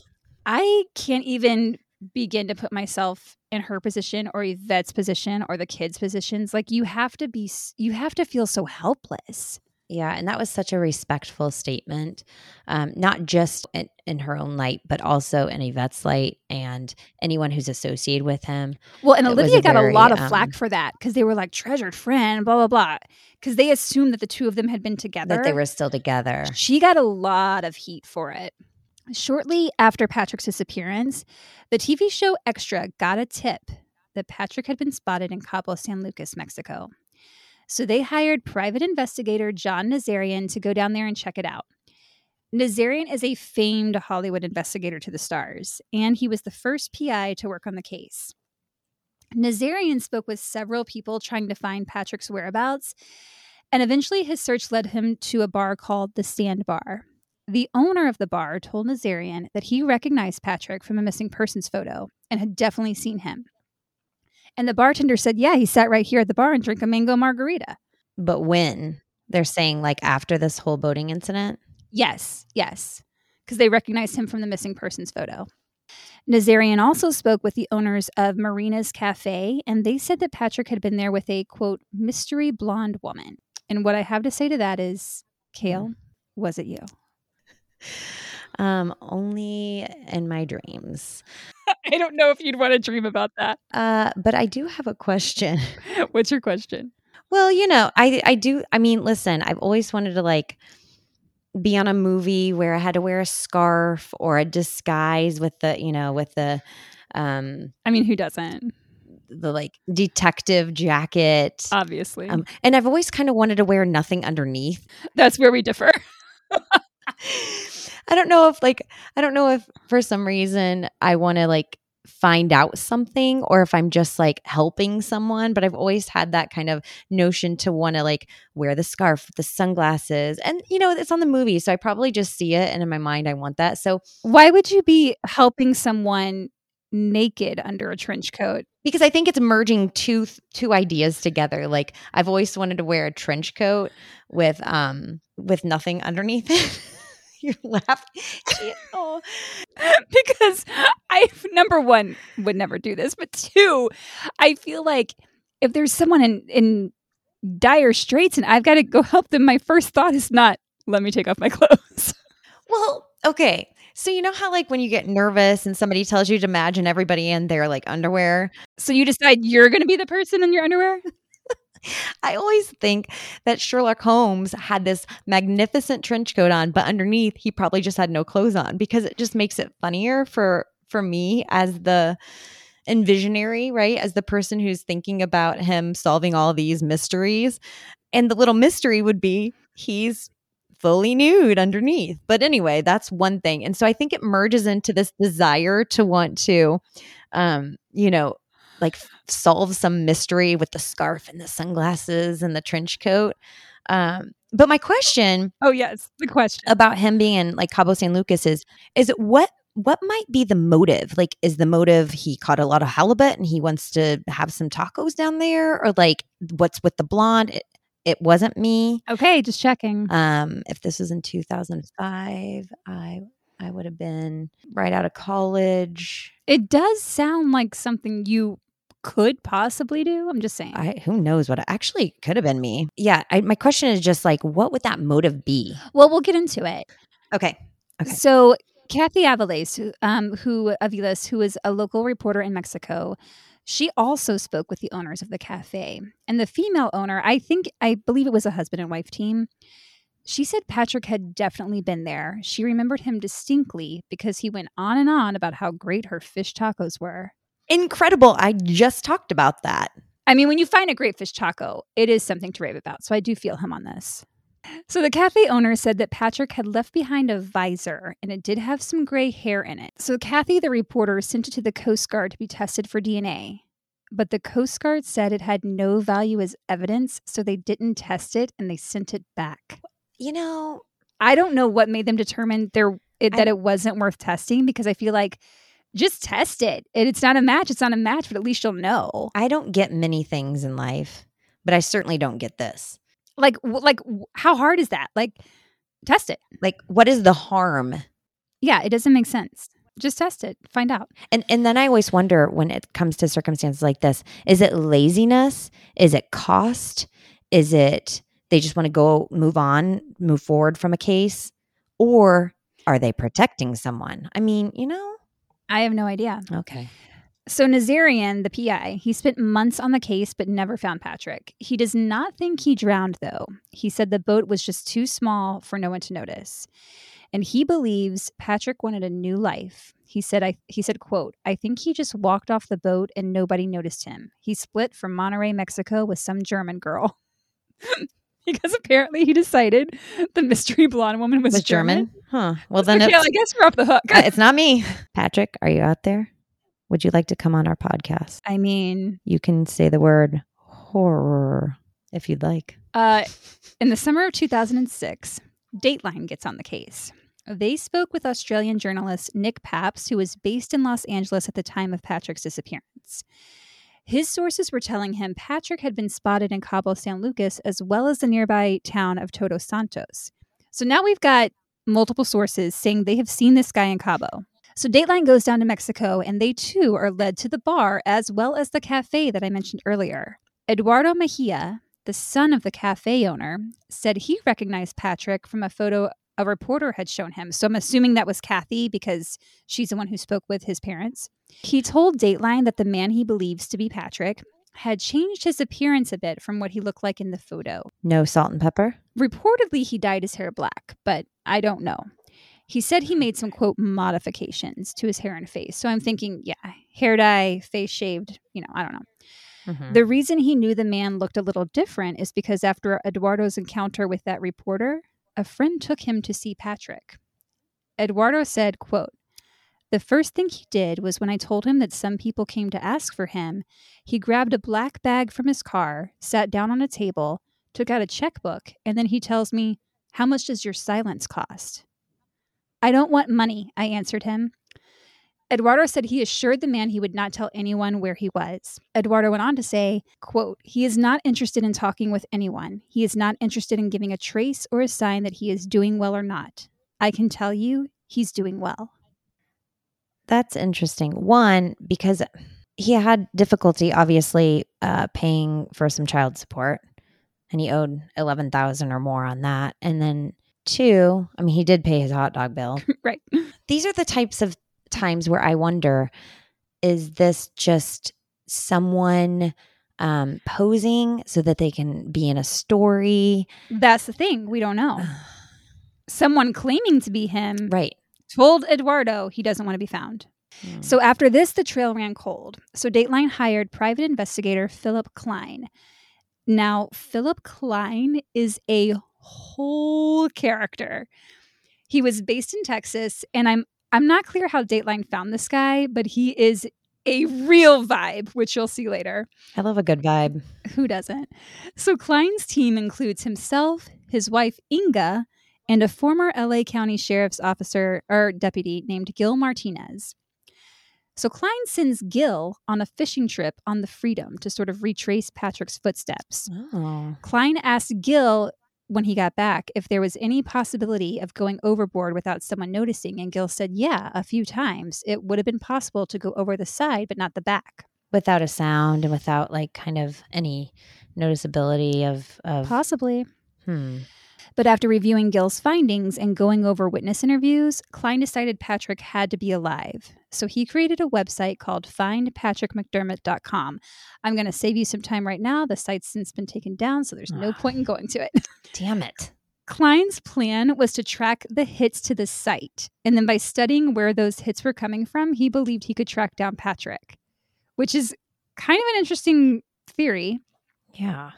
S1: I can't even begin to put myself in her position or Yvette's position or the kids' positions. Like you have to be, you have to feel so helpless.
S2: Yeah. And that was such a respectful statement, um, not just in, in her own light, but also in Yvette's light and anyone who's associated with him.
S1: Well, and
S2: It
S1: Olivia
S2: a
S1: got a lot of
S2: um,
S1: flack for that because they were like treasured friend, blah blah blah, because they assumed that the two of them had been together.
S2: That they were still together.
S1: She got a lot of heat for it. Shortly after Patrick's disappearance, the TV show Extra got a tip that Patrick had been spotted in Cabo San Lucas, Mexico. So they hired private investigator John Nazarian to go down there and check it out. Nazarian is a famed Hollywood investigator to the stars, and he was the first PI to work on the case. Nazarian spoke with several people trying to find Patrick's whereabouts, and eventually his search led him to a bar called the Stand Bar. The owner of the bar told Nazarian that he recognized Patrick from a missing persons photo and had definitely seen him. And the bartender said, Yeah, he sat right here at the bar and drank a mango margarita.
S2: But when they're saying like after this whole boating incident,
S1: Yes, yes, because they recognized him from the missing persons photo. Nazarian also spoke with the owners of Marina's Cafe, and they said that Patrick had been there with a quote, mystery blonde woman. And what I have to say to that is, hmm. Kale, was it you?
S2: Um, only in my dreams.
S1: I don't know if you'd want to dream about that.
S2: Uh, but I do have a question.
S1: What's your question?
S2: Well, you know, I I do. I mean, listen, I've always wanted to like be on a movie where I had to wear a scarf or a disguise with the, you know, with the um
S1: I mean, who doesn't?
S2: the like detective jacket.
S1: Obviously.
S2: Um, and I've always kind of wanted to wear nothing underneath.
S1: That's where we differ.
S2: I don't know if like I don't know if for some reason I want to like find out something or if I'm just like helping someone, but I've always had that kind of notion to want to like wear the scarf, the sunglasses, and you know it's on the movie, so I probably just see it and in my mind I want that. So
S1: Why would you be helping someone naked under a trench coat.
S2: because I think it's merging two two ideas together. Like I've always wanted to wear a trench coat with um with nothing underneath it. You're laughing. Oh.
S1: because I number one would never do this, but two, I feel like if there's someone in in dire straits and I've got to go help them, my first thought is not let me take off my clothes.
S2: Well, okay. So you know how like when you get nervous and somebody tells you to imagine everybody in their like underwear?
S1: So you decide you're going to be the person in your underwear?
S2: I always think that Sherlock Holmes had this magnificent trench coat on, but underneath he probably just had no clothes on because it just makes it funnier for for me as the envisionary, right? As the person who's thinking about him solving all these mysteries. And the little mystery would be he's fully nude underneath. But anyway, that's one thing. And so I think it merges into this desire to want to um, you know, like solve some mystery with the scarf and the sunglasses and the trench coat. Um, but my question
S1: Oh yes, the question.
S2: about him being in like Cabo San Lucas is is what what might be the motive? Like, is the motive he caught a lot of halibut and he wants to have some tacos down there, or like what's with the blonde? It, it wasn't me.
S1: Okay, just checking.
S2: Um, if this was in 2005, I I would have been right out of college.
S1: It does sound like something you could possibly do. I'm just saying.
S2: I who knows what actually could have been me. Yeah, I, my question is just like, what would that motive be?
S1: well, we'll get into it.
S2: Okay, Okay.
S1: So Kathy Aviles, who, um, who Aviles, who is a local reporter in Mexico, she also spoke with the owners of the cafe. And the female owner, I think, I believe it was a husband and wife team. She said Patrick had definitely been there. She remembered him distinctly because he went on and on about how great her fish tacos were.
S2: Incredible. I just talked about that.
S1: I mean, when you find a great fish taco, it is something to rave about. So I do feel him on this. So the cafe owner said that Patrick had left behind a visor and it did have some gray hair in it. So Kathy, the reporter, sent it to the Coast Guard to be tested for DNA. But the Coast Guard said it had no value as evidence, so they didn't test it and they sent it back.
S2: You know,
S1: I don't know what made them determine there it,
S2: I-
S1: that it wasn't worth testing because I feel like just test it. It- It's not a match. It's not a match, but at least you'll know.
S2: I don't get many things in life, but I certainly don't get this.
S1: like like how hard is that like test it
S2: Like, what is the harm?
S1: yeah it doesn't make sense just test it find out
S2: And and then I always wonder when it comes to circumstances like this: is it laziness? Is it cost? Is it they just want to go move on, move forward from a case, or are they protecting someone? I mean, you know.
S1: I have no idea.
S2: Okay.
S1: so nazarian the pi he spent months on the case but never found patrick. He does not think he drowned though. He said the boat was just too small for no one to notice. And he believes patrick wanted a new life. He said i he said quote i think he just walked off the boat and nobody noticed him. He split from Monterey, mexico with some german girl because apparently he decided the mystery blonde woman was,
S2: Was
S1: german,
S2: German? Huh. Well, then it's,
S1: I guess we're off the hook.
S2: uh, it's not me. Patrick, are you out there? Would you like to come on our podcast?
S1: I mean,
S2: You can say the word horror if you'd like.
S1: uh, in the summer of 2006, Dateline gets on the case. They spoke with Australian journalist Nick Paps, who was based in Los Angeles at the time of Patrick's disappearance. His sources were telling him Patrick had been spotted in Cabo San Lucas as well as the nearby town of Todos Santos. So now we've got multiple sources saying they have seen this guy in Cabo. So Dateline goes down to Mexico and they too are led to the bar as well as the cafe that I mentioned earlier. Eduardo Mejia, the son of the cafe owner, said he recognized Patrick from a photo a reporter had shown him. So I'm assuming that was Kathy because she's the one who spoke with his parents. He told Dateline that the man he believes to be Patrick had changed his appearance a bit from what he looked like in the photo.
S2: No salt and pepper?
S1: Reportedly, he dyed his hair black, but I don't know. He said he made some quote modifications to his hair and face. So I'm thinking, yeah, hair dye, face shaved, you know, I don't know.
S2: Mhm.
S1: The reason he knew the man looked a little different is because after Eduardo's encounter with that reporter, a friend took him to see Patrick. Eduardo said, quote, the first thing he did was when I told him that some people came to ask for him, he grabbed a black bag from his car, sat down on a table, took out a checkbook, and then he tells me, How much does your silence cost? I don't want money, I answered him. Eduardo said he assured the man he would not tell anyone where he was. Eduardo went on to say, quote, He is not interested in talking with anyone. He is not interested in giving a trace or a sign that he is doing well or not. I can tell you he's doing well.
S2: That's interesting. One, because he had difficulty obviously uh, paying for some child support and he owed 11,000 or more on that. And then two, I mean he did pay his hot dog bill.
S1: right.
S2: These are the types of times where I wonder is this just someone um, posing so that they can be in a story?
S1: That's the thing. We don't know. Someone claiming to be him
S2: Right.
S1: told Eduardo he doesn't want to be found.
S2: Mm.
S1: So after this, the trail ran cold. So Dateline hired private investigator Philip Klein. Now, Philip Klein is a whole character. He was based in Texas, and I'm I'm not clear how Dateline found this guy, but he is a real vibe, which you'll see later.
S2: I love a good vibe.
S1: Who doesn't? So Klein's team includes himself, his wife Inga, and a former LA County Sheriff's officer or deputy named Gil Martinez. So Klein sends Gil on a fishing trip on the Freedom to sort of retrace Patrick's footsteps.
S2: Oh.
S1: Klein asks Gil when he got back if there was any possibility of going overboard without someone noticing, and Gil said, Yeah, a few times. It would have been possible to go over the side, but not the back.
S2: Without a sound and without like kind of any noticeability of of
S1: Possibly.
S2: hmm.
S1: But after reviewing Gil's findings and going over witness interviews, Klein decided Patrick had to be alive. So he created a website called findpatrickmcdermott.com. I'm going to save you some time right now. The site's since been taken down, so there's no ah. point in going to it.
S2: Damn it.
S1: Klein's plan was to track the hits to the site. And then by studying where those hits were coming from, he believed he could track down Patrick, which is kind of an interesting theory.
S2: Yeah.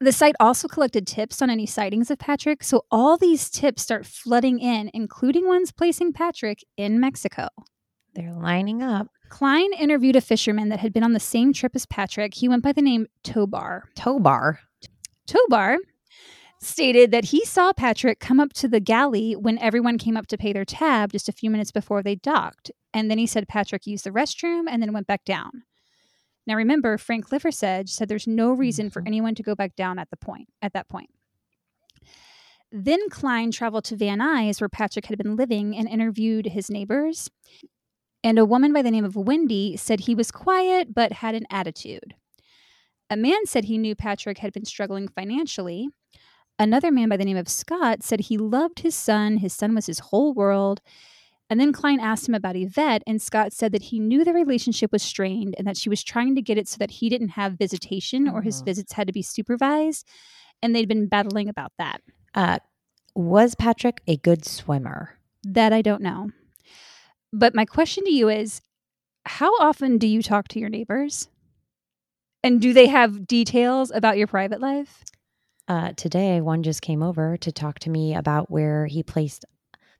S1: The site also collected tips on any sightings of Patrick, so all these tips start flooding in, including ones placing Patrick in Mexico.
S2: They're lining up.
S1: Klein interviewed a fisherman that had been on the same trip as Patrick. He went by the name Tobar.
S2: Tobar.
S1: Tobar stated that he saw Patrick come up to the galley when everyone came up to pay their tab just a few minutes before they docked. And then he said Patrick used the restroom and then went back down. Now remember, Frank Liversedge said there's no reason for
S2: Mhm.
S1: anyone to go back down at the point at that point. Then Klein traveled to Van Nuys, where Patrick had been living, and interviewed his neighbors. And a woman by the name of Wendy said he was quiet but had an attitude. A man said he knew Patrick had been struggling financially. Another man by the name of Scott said he loved his son, his son was his whole world. And then Klein asked him about Yvette, and Scott said that he knew the relationship was strained and that she was trying to get it so that he didn't have visitation or his
S2: Mhm.
S1: visits had to be supervised. And they'd been battling about that.
S2: Uh, was Patrick a good swimmer?
S1: That I don't know. But my question to you is how often do you talk to your neighbors? And do they have details about your private life?
S2: Uh, today, one just came over to talk to me about where he placed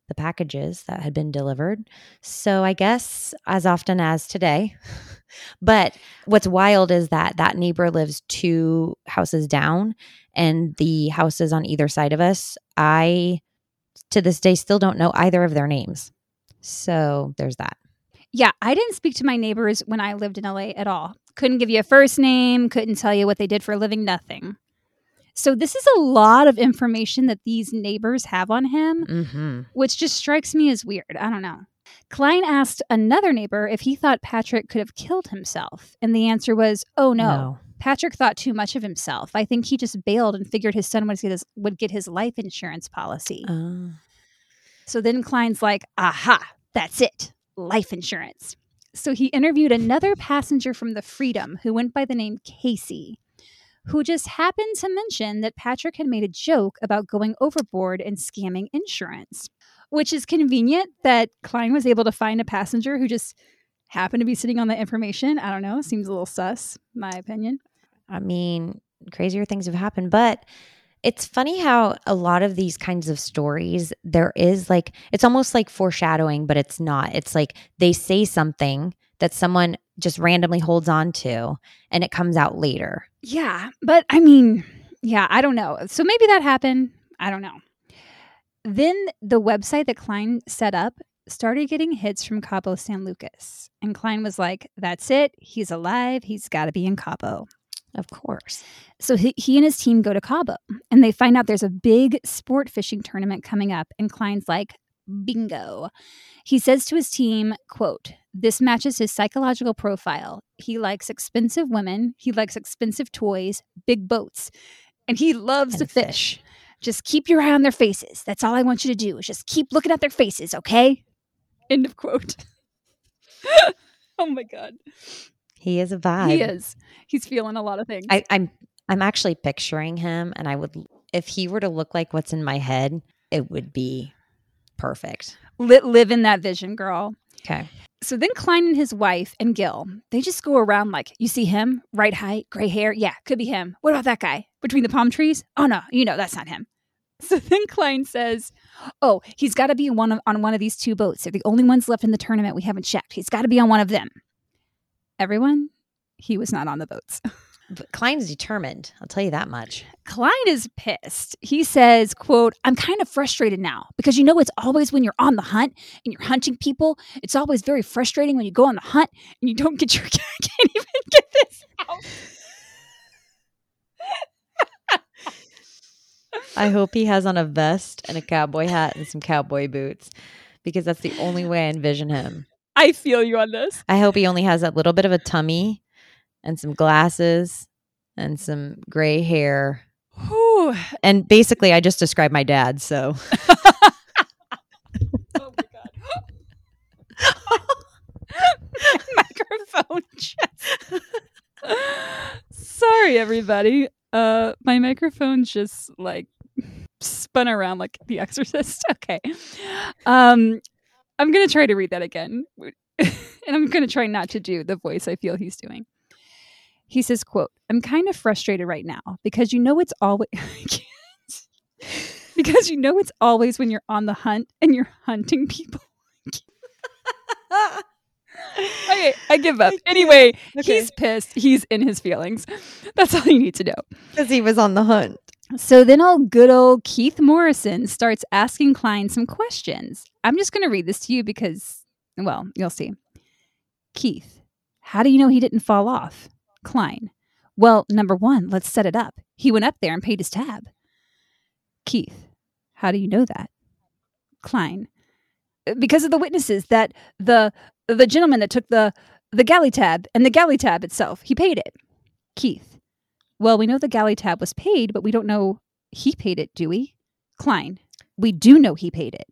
S2: the packages that had been delivered. So I guess as often as today. but what's wild is that that neighbor lives two houses down, and the houses on either side of us, I to this day still don't know either of their names. So there's that.
S1: Yeah, I didn't speak to my neighbors when I lived in LA at all. Couldn't give you a first name, couldn't tell you what they did for a living, nothing. So this is a lot of information that these neighbors have on him,
S2: Mm-hmm.
S1: which just strikes me as weird. I don't know. Klein asked another neighbor if he thought Patrick could have killed himself, and the answer was, "Oh no. Patrick thought too much of himself. I think he just bailed and figured his son would get his, would get his life insurance policy."
S2: Uh,
S1: So then Klein's like, aha, that's it, life insurance. So he interviewed another passenger from the Freedom who went by the name Casey, who just happened to mention that Patrick had made a joke about going overboard and scamming insurance, which is convenient that Klein was able to find a passenger who just happened to be sitting on the information. I don't know, seems a little sus, my opinion.
S2: I mean, crazier things have happened, but it's funny how a lot of these kinds of stories, there is like, it's almost like foreshadowing, but it's not. It's like they say something that someone just randomly holds on to and it comes out later.
S1: Yeah, but I mean, yeah, I don't know. So maybe that happened. I don't know. Then the website that Klein set up started getting hits from Cabo San Lucas. And Klein was like, that's it. He's alive. He's got to be in Cabo.
S2: Of course.
S1: So he, he and his team go to Cabo and they find out there's a big sport fishing tournament coming up. And Klein's like, bingo. He says to his team, quote, this matches his psychological profile. He likes expensive women. He likes expensive toys, big boats, and he loves
S2: And
S1: to fish. Just keep your eye on their faces. That's all I want you to do is just keep looking at their faces, okay? End of quote. oh my god.
S2: He is a vibe.
S1: He is. He's feeling a lot of things.
S2: I, I'm I'm actually picturing him, and I would if he were to look like what's in my head, it would be perfect.
S1: Li- live in that vision, girl.
S2: Okay.
S1: So then Klein and his wife and Gil, they just go around like, you see him, right height, gray hair. Yeah, could be him. What about that guy between the palm trees? Oh no, you know that's not him. So then Klein says, "Oh, he's got to be one of, on one of these two boats. They're the only ones left in the tournament we haven't checked. He's got to be on one of them." Everyone, he was not on the boats.
S2: But Klein's determined. I'll tell you that much.
S1: Klein is pissed. He says, quote, I'm kind of frustrated now because you know it's always when you're on the hunt and you're hunting people. It's always very frustrating when you go on the hunt and you don't get your I can't even get this out.
S2: I hope he has on a vest and a cowboy hat and some cowboy boots because that's the only way I envision him.
S1: I feel you on this.
S2: I hope he only has that little bit of a tummy and some glasses and some gray hair.
S1: Whew.
S2: And basically, I just described my dad. So
S1: Oh my god. microphone just Sorry everybody. Uh my microphone just like spun around like the exorcist. Okay. Um I'm going to try to read that again. and I'm going to try not to do the voice I feel he's doing. He says, quote, I'm kind of frustrated right now because you know it's always because you know it's always when you're on the hunt and you're hunting people. okay, I give up. Anyway, he's pissed. He's in his feelings. That's all you need to know.
S2: because he was on the hunt.
S1: So then old good old Keith Morrison starts asking Klein some questions. I'm just going to read this to you because, well, you'll see. Keith, how do you know he didn't fall off? Klein, well, number one, let's set it up. He went up there and paid his tab. Keith, how do you know that? Klein, because of the witnesses that the the gentleman that took the the galley tab and the galley tab itself, he paid it. Keith, well, we know the galley tab was paid, but we don't know he paid it, do we? Klein, we do know he paid it.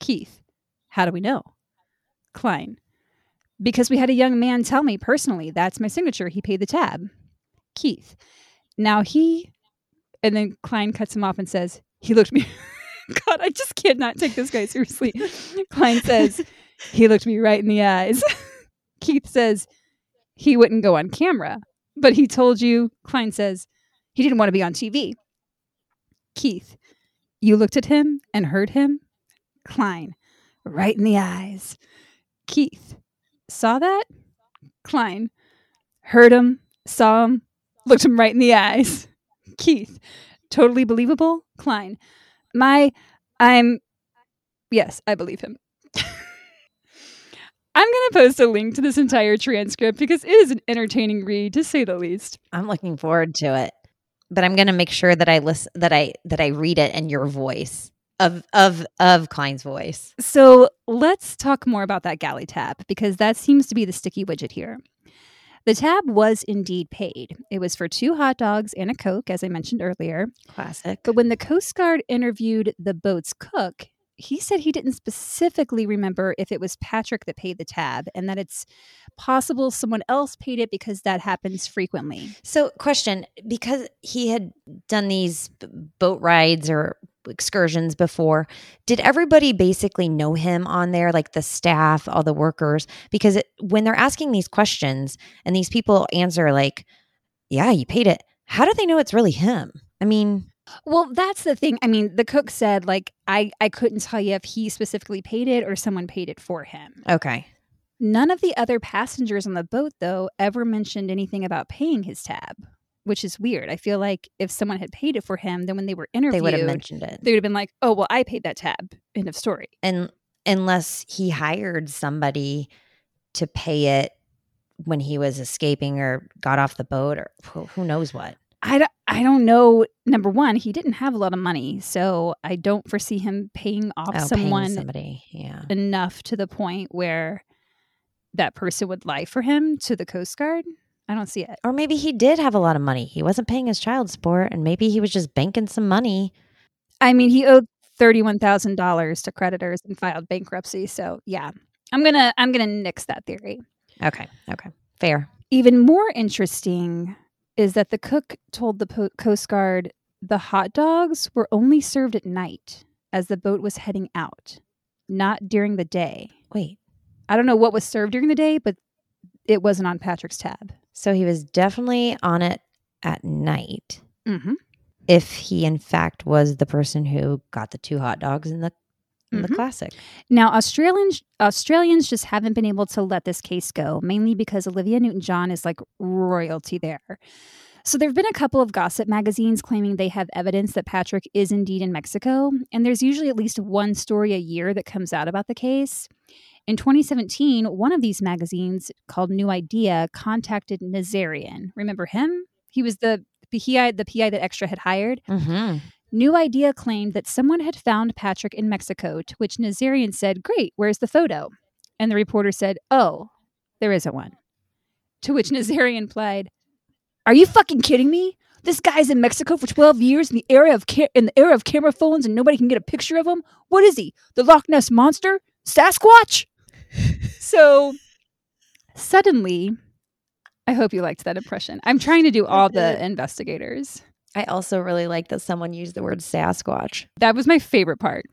S1: Keith, how do we know? Klein, because we had a young man tell me personally that's my signature. He paid the tab. Keith, now he, and then Klein cuts him off and says, he looked me. God, I just cannot take this guy seriously. Klein says, he looked me right in the eyes. Keith says, he wouldn't go on camera, but he told you, Klein says, he didn't want to be on TV. Keith, you looked at him and heard him? Klein, right in the eyes. Keith, saw that? Klein, heard him, saw him, looked him right in the eyes. Keith, totally believable? Klein, my, I'm, yes, I believe him. I'm going to post a link to this entire transcript because it is an entertaining read to say the least.
S2: I'm looking forward to it, but I'm going to make sure that I listen that I that I read it in your voice of of of Klein's voice.
S1: So let's talk more about that galley tab because that seems to be the sticky widget here. The tab was indeed paid. It was for two hot dogs and a Coke, as I mentioned earlier.
S2: Classic.
S1: But when the Coast Guard interviewed the boat's cook, he said he didn't specifically remember if it was Patrick that paid the tab and that it's possible someone else paid it because that happens frequently.
S2: So, question because he had done these boat rides or excursions before, did everybody basically know him on there, like the staff, all the workers? Because it, when they're asking these questions and these people answer, like, yeah, you paid it, how do they know it's really him? I mean,
S1: Well, that's the thing. I mean, the cook said like I I couldn't tell you if he specifically paid it or someone paid it for him.
S2: okay.
S1: None of the other passengers on the boat though ever mentioned anything about paying his tab, which is weird. I feel like if someone had paid it for him, then when they were interviewed,
S2: They would have mentioned it.
S1: they would have been like, "Oh, well, I paid that tab." End of story.
S2: and unless he hired somebody to pay it when he was escaping or got off the boat or who, who knows what.
S1: I, don't- I don't know. Number one, he didn't have a lot of money. So I don't foresee him paying off
S2: Oh, paying
S1: someone
S2: somebody. Yeah.
S1: enough to the point where that person would lie for him to the Coast Guard. I don't see it.
S2: Or maybe he did have a lot of money. He wasn't paying his child support and maybe he was just banking some money.
S1: I mean, he owed thirty-one thousand dollars to creditors and filed bankruptcy. So yeah, I'm gonna I'm gonna nix that theory.
S2: Okay. Okay. Fair.
S1: Even more interesting is that the cook told the po- Coast Guard the hot dogs were only served at night as the boat was heading out, not during the day.
S2: Wait.
S1: I don't know what was served during the day, but it wasn't on Patrick's tab.
S2: So he was definitely on it at night.
S1: Mm-hmm.
S2: If he in fact was the person who got the two hot dogs in the in the classic.
S1: Now, Australians Australians just haven't been able to let this case go, mainly because Olivia Newton-John is like royalty there. So there have been a couple of gossip magazines claiming they have evidence that Patrick is indeed in Mexico, and there's usually at least one story a year that comes out about the case. In 2017, one of these magazines called New Idea contacted Nazarian. Remember him? He was the PI, the PI that Extra had hired.
S2: Mm-hmm.
S1: New Idea claimed that someone had found Patrick in Mexico, to which Nazarian said, Great, where's the photo? And the reporter said, Oh, there isn't one. To which Nazarian replied, Are you fucking kidding me? This guy's in Mexico for 12 years in the era of ca- in the era of camera phones and nobody can get a picture of him. What is he? The Loch Ness monster? Sasquatch? so suddenly I hope you liked that impression. I'm trying to do all the investigators.
S2: I also really like that someone used the word Sasquatch.
S1: That was my favorite part.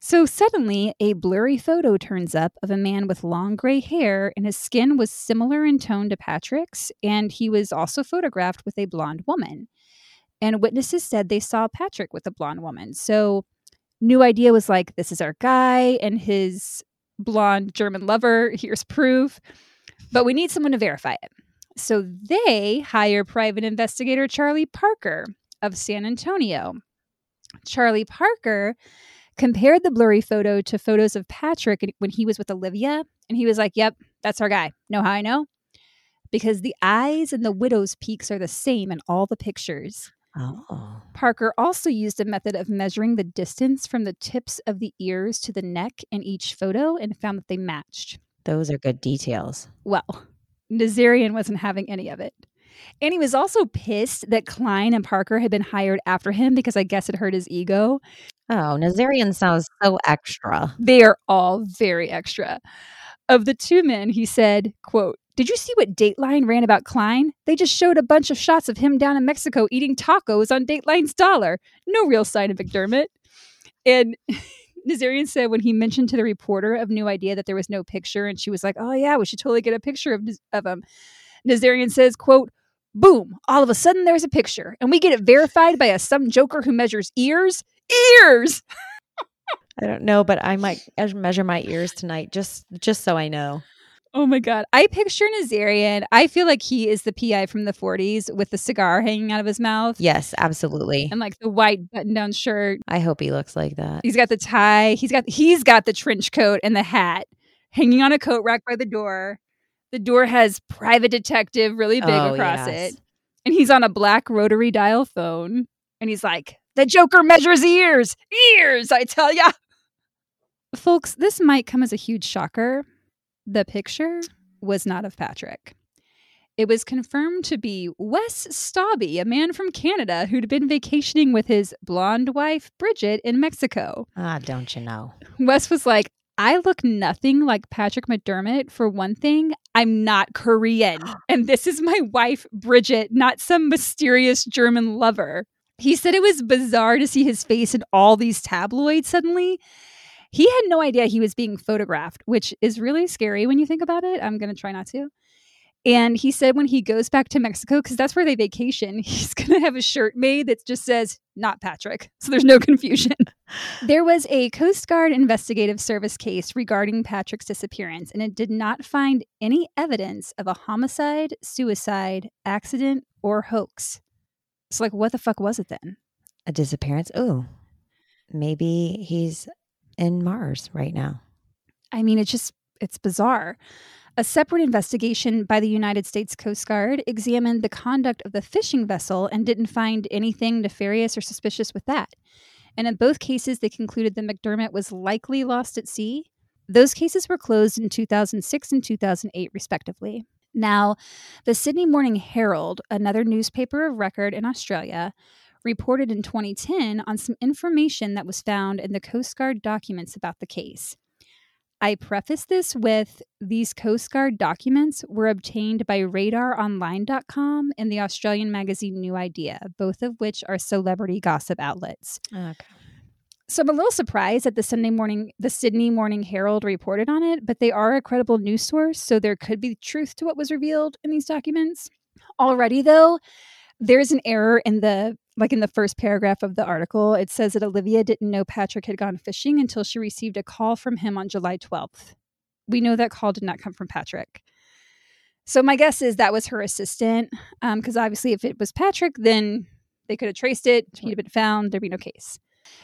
S1: So suddenly, a blurry photo turns up of a man with long gray hair, and his skin was similar in tone to Patrick's, and he was also photographed with a blonde woman. And witnesses said they saw Patrick with a blonde woman. So, New Idea was like, this is our guy and his blonde German lover. Here's proof. But we need someone to verify it. So they hire private investigator Charlie Parker of San Antonio. Charlie Parker compared the blurry photo to photos of Patrick when he was with Olivia, and he was like, Yep, that's our guy. Know how I know? Because the eyes and the widow's peaks are the same in all the pictures.
S2: Oh.
S1: Parker also used a method of measuring the distance from the tips of the ears to the neck in each photo and found that they matched.
S2: Those are good details.
S1: Well, Nazarian wasn't having any of it. And he was also pissed that Klein and Parker had been hired after him because I guess it hurt his ego.
S2: Oh, Nazarian sounds so extra.
S1: They are all very extra. Of the two men, he said, quote, Did you see what Dateline ran about Klein? They just showed a bunch of shots of him down in Mexico eating tacos on Dateline's dollar. No real sign of McDermott. And Nazarian said when he mentioned to the reporter of New Idea that there was no picture, and she was like, "Oh yeah, we should totally get a picture of of him." Nazarian says, "quote Boom! All of a sudden, there's a picture, and we get it verified by a some joker who measures ears. Ears!
S2: I don't know, but I might measure my ears tonight just just so I know.
S1: Oh my god! I picture Nazarian. I feel like he is the PI from the '40s with the cigar hanging out of his mouth
S2: Yes, absolutely.
S1: and like the white button-down shirt.
S2: I hope he looks like that.
S1: He's got the tie. He's got he's got the trench coat and the hat hanging on a coat rack by the door. The door has private detective really big
S2: Oh,
S1: across
S2: yes.
S1: it. And he's on a black rotary dial phone. And he's like, the Joker measures ears. Ears, I tell ya. Folks, this might come as a huge shocker. The picture was not of Patrick. It was confirmed to be Wes Stobby, a man from Canada who'd been vacationing with his blonde wife, Bridget, in Mexico.
S2: Ah, don't you know?
S1: Wes was like, I look nothing like Patrick McDermott. For one thing, I'm not Korean. And this is my wife, Bridget, not some mysterious German lover. He said it was bizarre to see his face in all these tabloids suddenly. He had no idea he was being photographed, which is really scary when you think about it. I'm going to try not to. And he said when he goes back to Mexico, because that's where they vacation, he's going to have a shirt made that just says, not Patrick. So there's no confusion. There was a Coast Guard investigative service case regarding Patrick's disappearance, and it did not find any evidence of a homicide, suicide, accident, or hoax. So, like, what the fuck was it then?
S2: A disappearance? Oh, maybe he's in Mars right now.
S1: I mean, it's just, it's bizarre. A separate investigation by the United States Coast Guard examined the conduct of the fishing vessel and didn't find anything nefarious or suspicious with that. And in both cases, they concluded that McDermott was likely lost at sea. Those cases were closed in 2006 and 2008, respectively. Now, the Sydney Morning Herald, another newspaper of record in Australia, reported in 2010 on some information that was found in the Coast Guard documents about the case. I preface this with these Coast Guard documents were obtained by radaronline.com and the Australian magazine New Idea, both of which are celebrity gossip outlets.
S2: Okay.
S1: So I'm a little surprised that the Sunday morning the Sydney Morning Herald reported on it, but they are a credible news source, so there could be truth to what was revealed in these documents. Already though, there's an error in the like in the first paragraph of the article, it says that Olivia didn't know Patrick had gone fishing until she received a call from him on July 12th. We know that call did not come from Patrick. So my guess is that was her assistant, because um, obviously, if it was Patrick, then they could have traced it. He'd have been found. There'd be no case.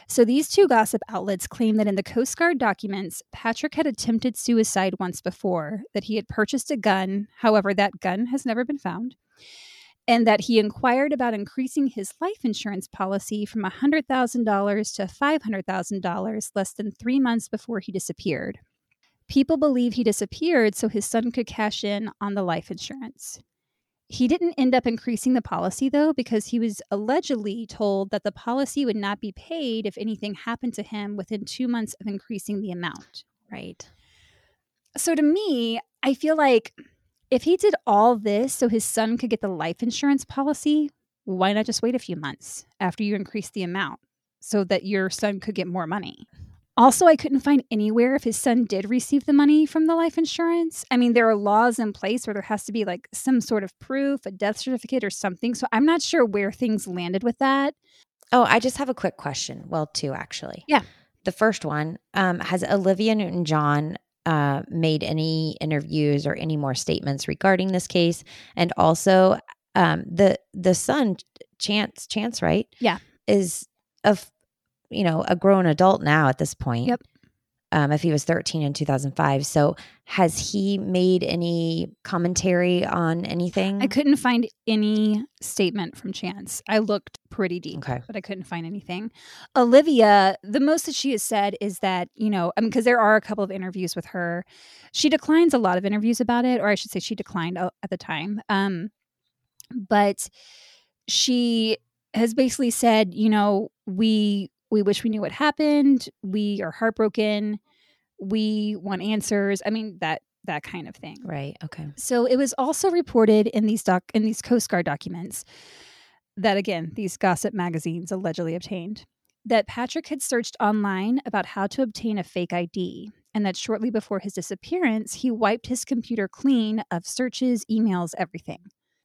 S1: So these two gossip outlets claim that in the Coast Guard documents, Patrick had attempted suicide once before, that he had purchased a gun. However, that gun has never been found and that he inquired about increasing his life insurance policy from $100,000 to $500,000 less than three months before he disappeared. People believe he disappeared so his son could cash in on the life insurance. He didn't end up increasing the policy, though, because he was allegedly told that the policy would not be paid if anything happened to him within two months of increasing the amount.
S2: Right.
S1: So to me, I feel like if he did all this so his son could get the life insurance policy, why not just wait a few months after you increase the amount so that your son could get more money? Also, I couldn't find anywhere if his son did receive the money from the life insurance. I mean, there are laws in place where there has to be like some sort of proof, a death certificate or something. So I'm not sure where things landed with that.
S2: Oh, I just have a quick question. Well, two actually.
S1: Yeah.
S2: The first one um, Has Olivia Newton John uh, made any interviews or any more statements regarding this case, and also um, the the son Chance Chance right
S1: yeah.
S2: is a you know a grown adult now at this point.
S1: Yep
S2: um, if he was 13 in 2005. So has he made any commentary on anything?
S1: I couldn't find any statement from Chance. I looked pretty deep,
S2: okay.
S1: but I couldn't find anything. Olivia, the most that she has said is that, you know, I mean, because there are a couple of interviews with her. She declines a lot of interviews about it, or I should say she declined at the time. Um, but she has basically said, you know, we we wish we knew what happened. We are heartbroken. We want answers. I mean that that kind of thing.
S2: Right. Okay.
S1: So it was also reported in these doc in these Coast Guard documents that again these gossip magazines allegedly obtained that Patrick had searched online about how to obtain a fake ID and that shortly before his disappearance he wiped his computer clean of searches, emails, everything.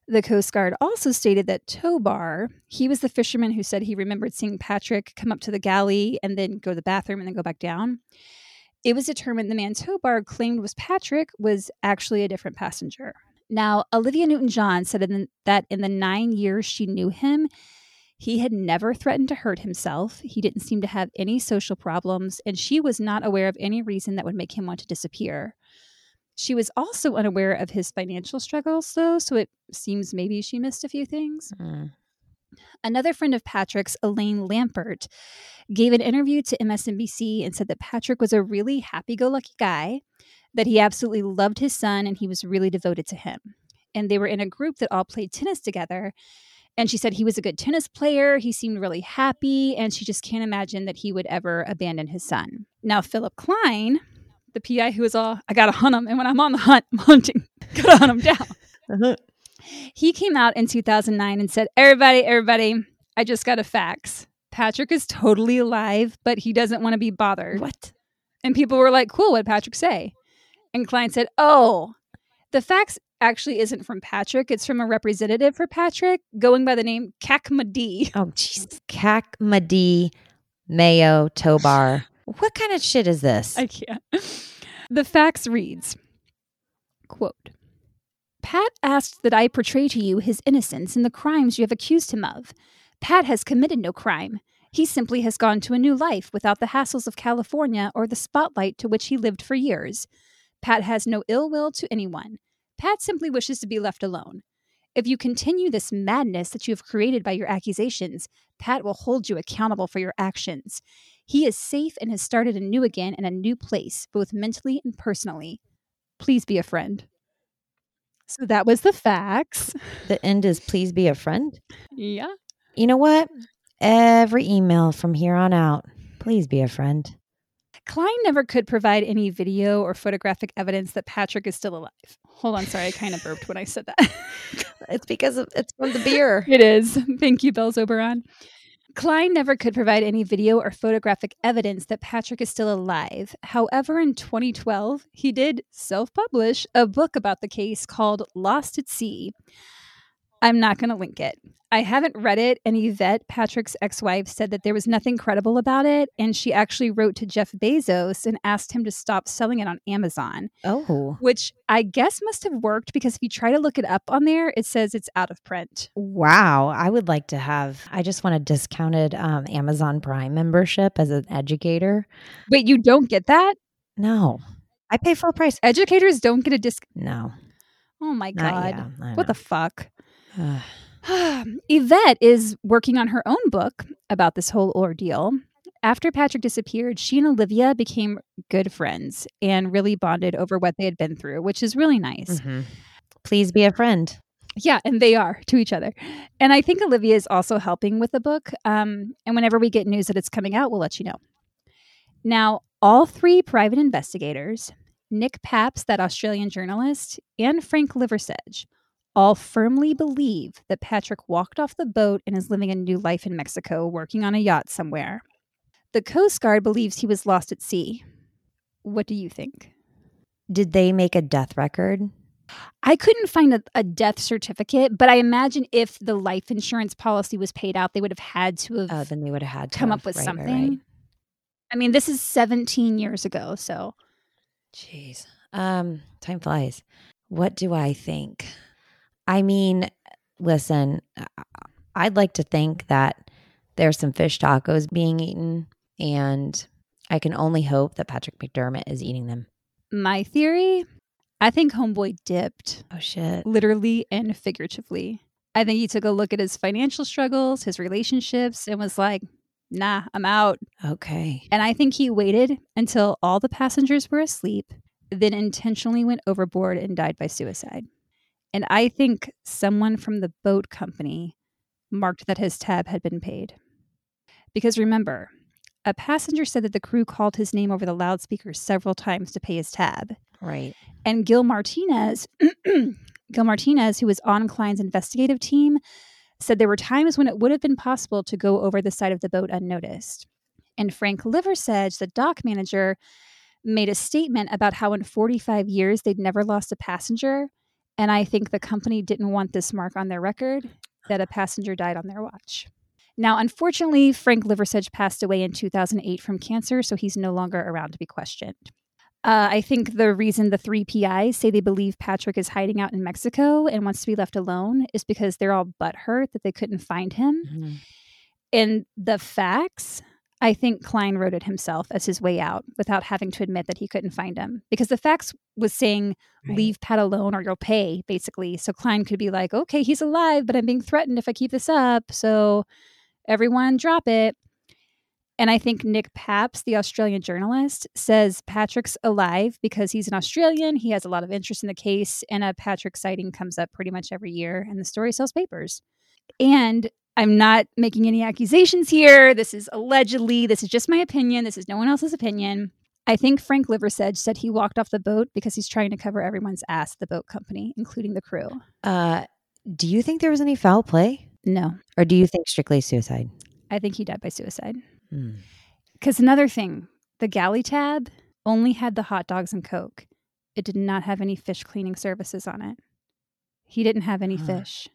S1: The Coast Guard also stated that Tobar, he was the fisherman who said he remembered seeing Patrick come up to the galley and then go to the bathroom and then go back down. It was determined the man Tobar claimed was Patrick was actually a different passenger. Now, Olivia Newton John said in the, that in the nine years she knew him, he had never threatened to hurt himself. He didn't seem to have any social problems, and she was not aware of any reason that would make him want to disappear. She was also unaware of his financial struggles, though, so it seems maybe she missed a few things. Mm. Another friend of Patrick's, Elaine Lampert, gave an interview to MSNBC and said that Patrick was a really happy go lucky guy, that he absolutely loved his son, and he was really devoted to him. And they were in a group that all played tennis together. And she said he was a good tennis player. He seemed really happy, and she just can't imagine that he would ever abandon his son. Now, Philip Klein, the PI who was all, I gotta hunt him. And when I'm on the hunt, I'm hunting, gotta hunt him down. Uh-huh. He came out in 2009 and said, Everybody, everybody, I just got a fax. Patrick is totally alive, but he doesn't want to be bothered.
S2: What?
S1: And people were like, Cool, what Patrick say? And Klein said, Oh, the fax actually isn't from Patrick. It's from a representative for Patrick going by the name Kakmadi.
S2: Oh, jeez. Kakmadi Mayo Tobar. What kind of shit is this?
S1: I can't. The fax reads quote, Pat asked that I portray to you his innocence in the crimes you have accused him of. Pat has committed no crime. He simply has gone to a new life without the hassles of California or the spotlight to which he lived for years. Pat has no ill will to anyone. Pat simply wishes to be left alone. If you continue this madness that you have created by your accusations, Pat will hold you accountable for your actions. He is safe and has started anew again in a new place, both mentally and personally. Please be a friend. So that was the facts.
S2: The end is please be a friend.
S1: Yeah.
S2: You know what? Every email from here on out, please be a friend.
S1: Klein never could provide any video or photographic evidence that Patrick is still alive. Hold on, sorry, I kind of burped when I said that.
S2: It's because of, it's from the beer.
S1: it is. Thank you, Bell's Oberon. Klein never could provide any video or photographic evidence that Patrick is still alive. However, in 2012, he did self publish a book about the case called Lost at Sea. I'm not going to link it. I haven't read it, and Yvette, Patrick's ex wife, said that there was nothing credible about it. And she actually wrote to Jeff Bezos and asked him to stop selling it on Amazon,
S2: Oh,
S1: which I guess must have worked because if you try to look it up on there, it says it's out of print.
S2: wow. I would like to have, I just want a discounted um, Amazon Prime membership as an educator.
S1: Wait, you don't get that?
S2: No, I pay full price.
S1: Educators don't get a disc.
S2: No,
S1: Oh my
S2: not
S1: God. What the fuck?
S2: The?
S1: Yvette is working on her own book about this whole ordeal. After Patrick disappeared, she and Olivia became good friends and really bonded over what they had been through, which is really nice.
S2: Mhm. Please be a friend.
S1: Yeah, and they are to each other. And I think Olivia is also helping with the book. Um, and whenever we get news that it's coming out, we'll let you know. Now, all three private investigators, Nick Paps, that Australian journalist, and Frank Liversedge, all firmly believe that Patrick walked off the boat and is living a new life in Mexico, working on a yacht somewhere. The Coast Guard believes he was lost at sea. What do you think?
S2: Did they make a death record?
S1: I couldn't find a, a death certificate, but I imagine if the life insurance policy was paid out, they would have had to have
S2: Oh, then they would have had to
S1: come
S2: have-
S1: up with
S2: right,
S1: something.
S2: right.
S1: I mean, this is 17 years ago, so
S2: Jeez. Um, time flies. What do I think? I mean, listen, I'd like to think that there's some fish tacos being eaten, and I can only hope that Patrick McDermott is eating them.
S1: my theory, I think Homeboy dipped,
S2: Oh shit.
S1: literally and figuratively. I think he took a look at his financial struggles, his relationships, and was like, nah, I'm out.
S2: Okay.
S1: And I think he waited until all the passengers were asleep, then intentionally went overboard and died by suicide. And I think someone from the boat company marked that his tab had been paid. Because remember, a passenger said that the crew called his name over the loudspeaker several times to pay his tab.
S2: Right.
S1: And Gil Martinez, Gil Martinez, who was on Klein's investigative team, said there were times when it would have been possible to go over the side of the boat unnoticed. And Frank Liversedge, the dock manager, made a statement about how in 45 years they'd never lost a passenger. And I think the company didn't want this mark on their record that a passenger died on their watch. Now, unfortunately, Frank Liversedge passed away in 2008 from cancer, so he's no longer around to be questioned. Uh, I think the reason the three PIs say they believe Patrick is hiding out in Mexico and wants to be left alone is because they're all butthurt that they couldn't find him.
S2: Mhm.
S1: And the facts, I think Klein wrote it himself as his way out without having to admit that he couldn't find him. Because the fax was saying,
S2: Right.
S1: leave Pat alone or you'll pay, basically. So Klein could be like, okay, he's alive, but I'm being threatened if I keep this up. So everyone drop it. And I think Nick Paps, the Australian journalist, says Patrick's alive because he's an Australian. He has a lot of interest in the case, and a Patrick sighting comes up pretty much every year, and the story sells papers. And I'm not making any accusations here. This is allegedly, this is just my opinion. This is no one else's opinion. I think Frank Liversedge said he walked off the boat because he's trying to cover everyone's ass, the boat company, including the crew.
S2: Uh, do you think there was any foul play,
S1: No,
S2: or do you think strictly suicide?
S1: I think he died by suicide.
S2: Hmm.
S1: Because another thing, the galley tab only had the hot dogs and Coke. It did not have any fish cleaning services on it. He didn't have any
S2: Huh.
S1: fish.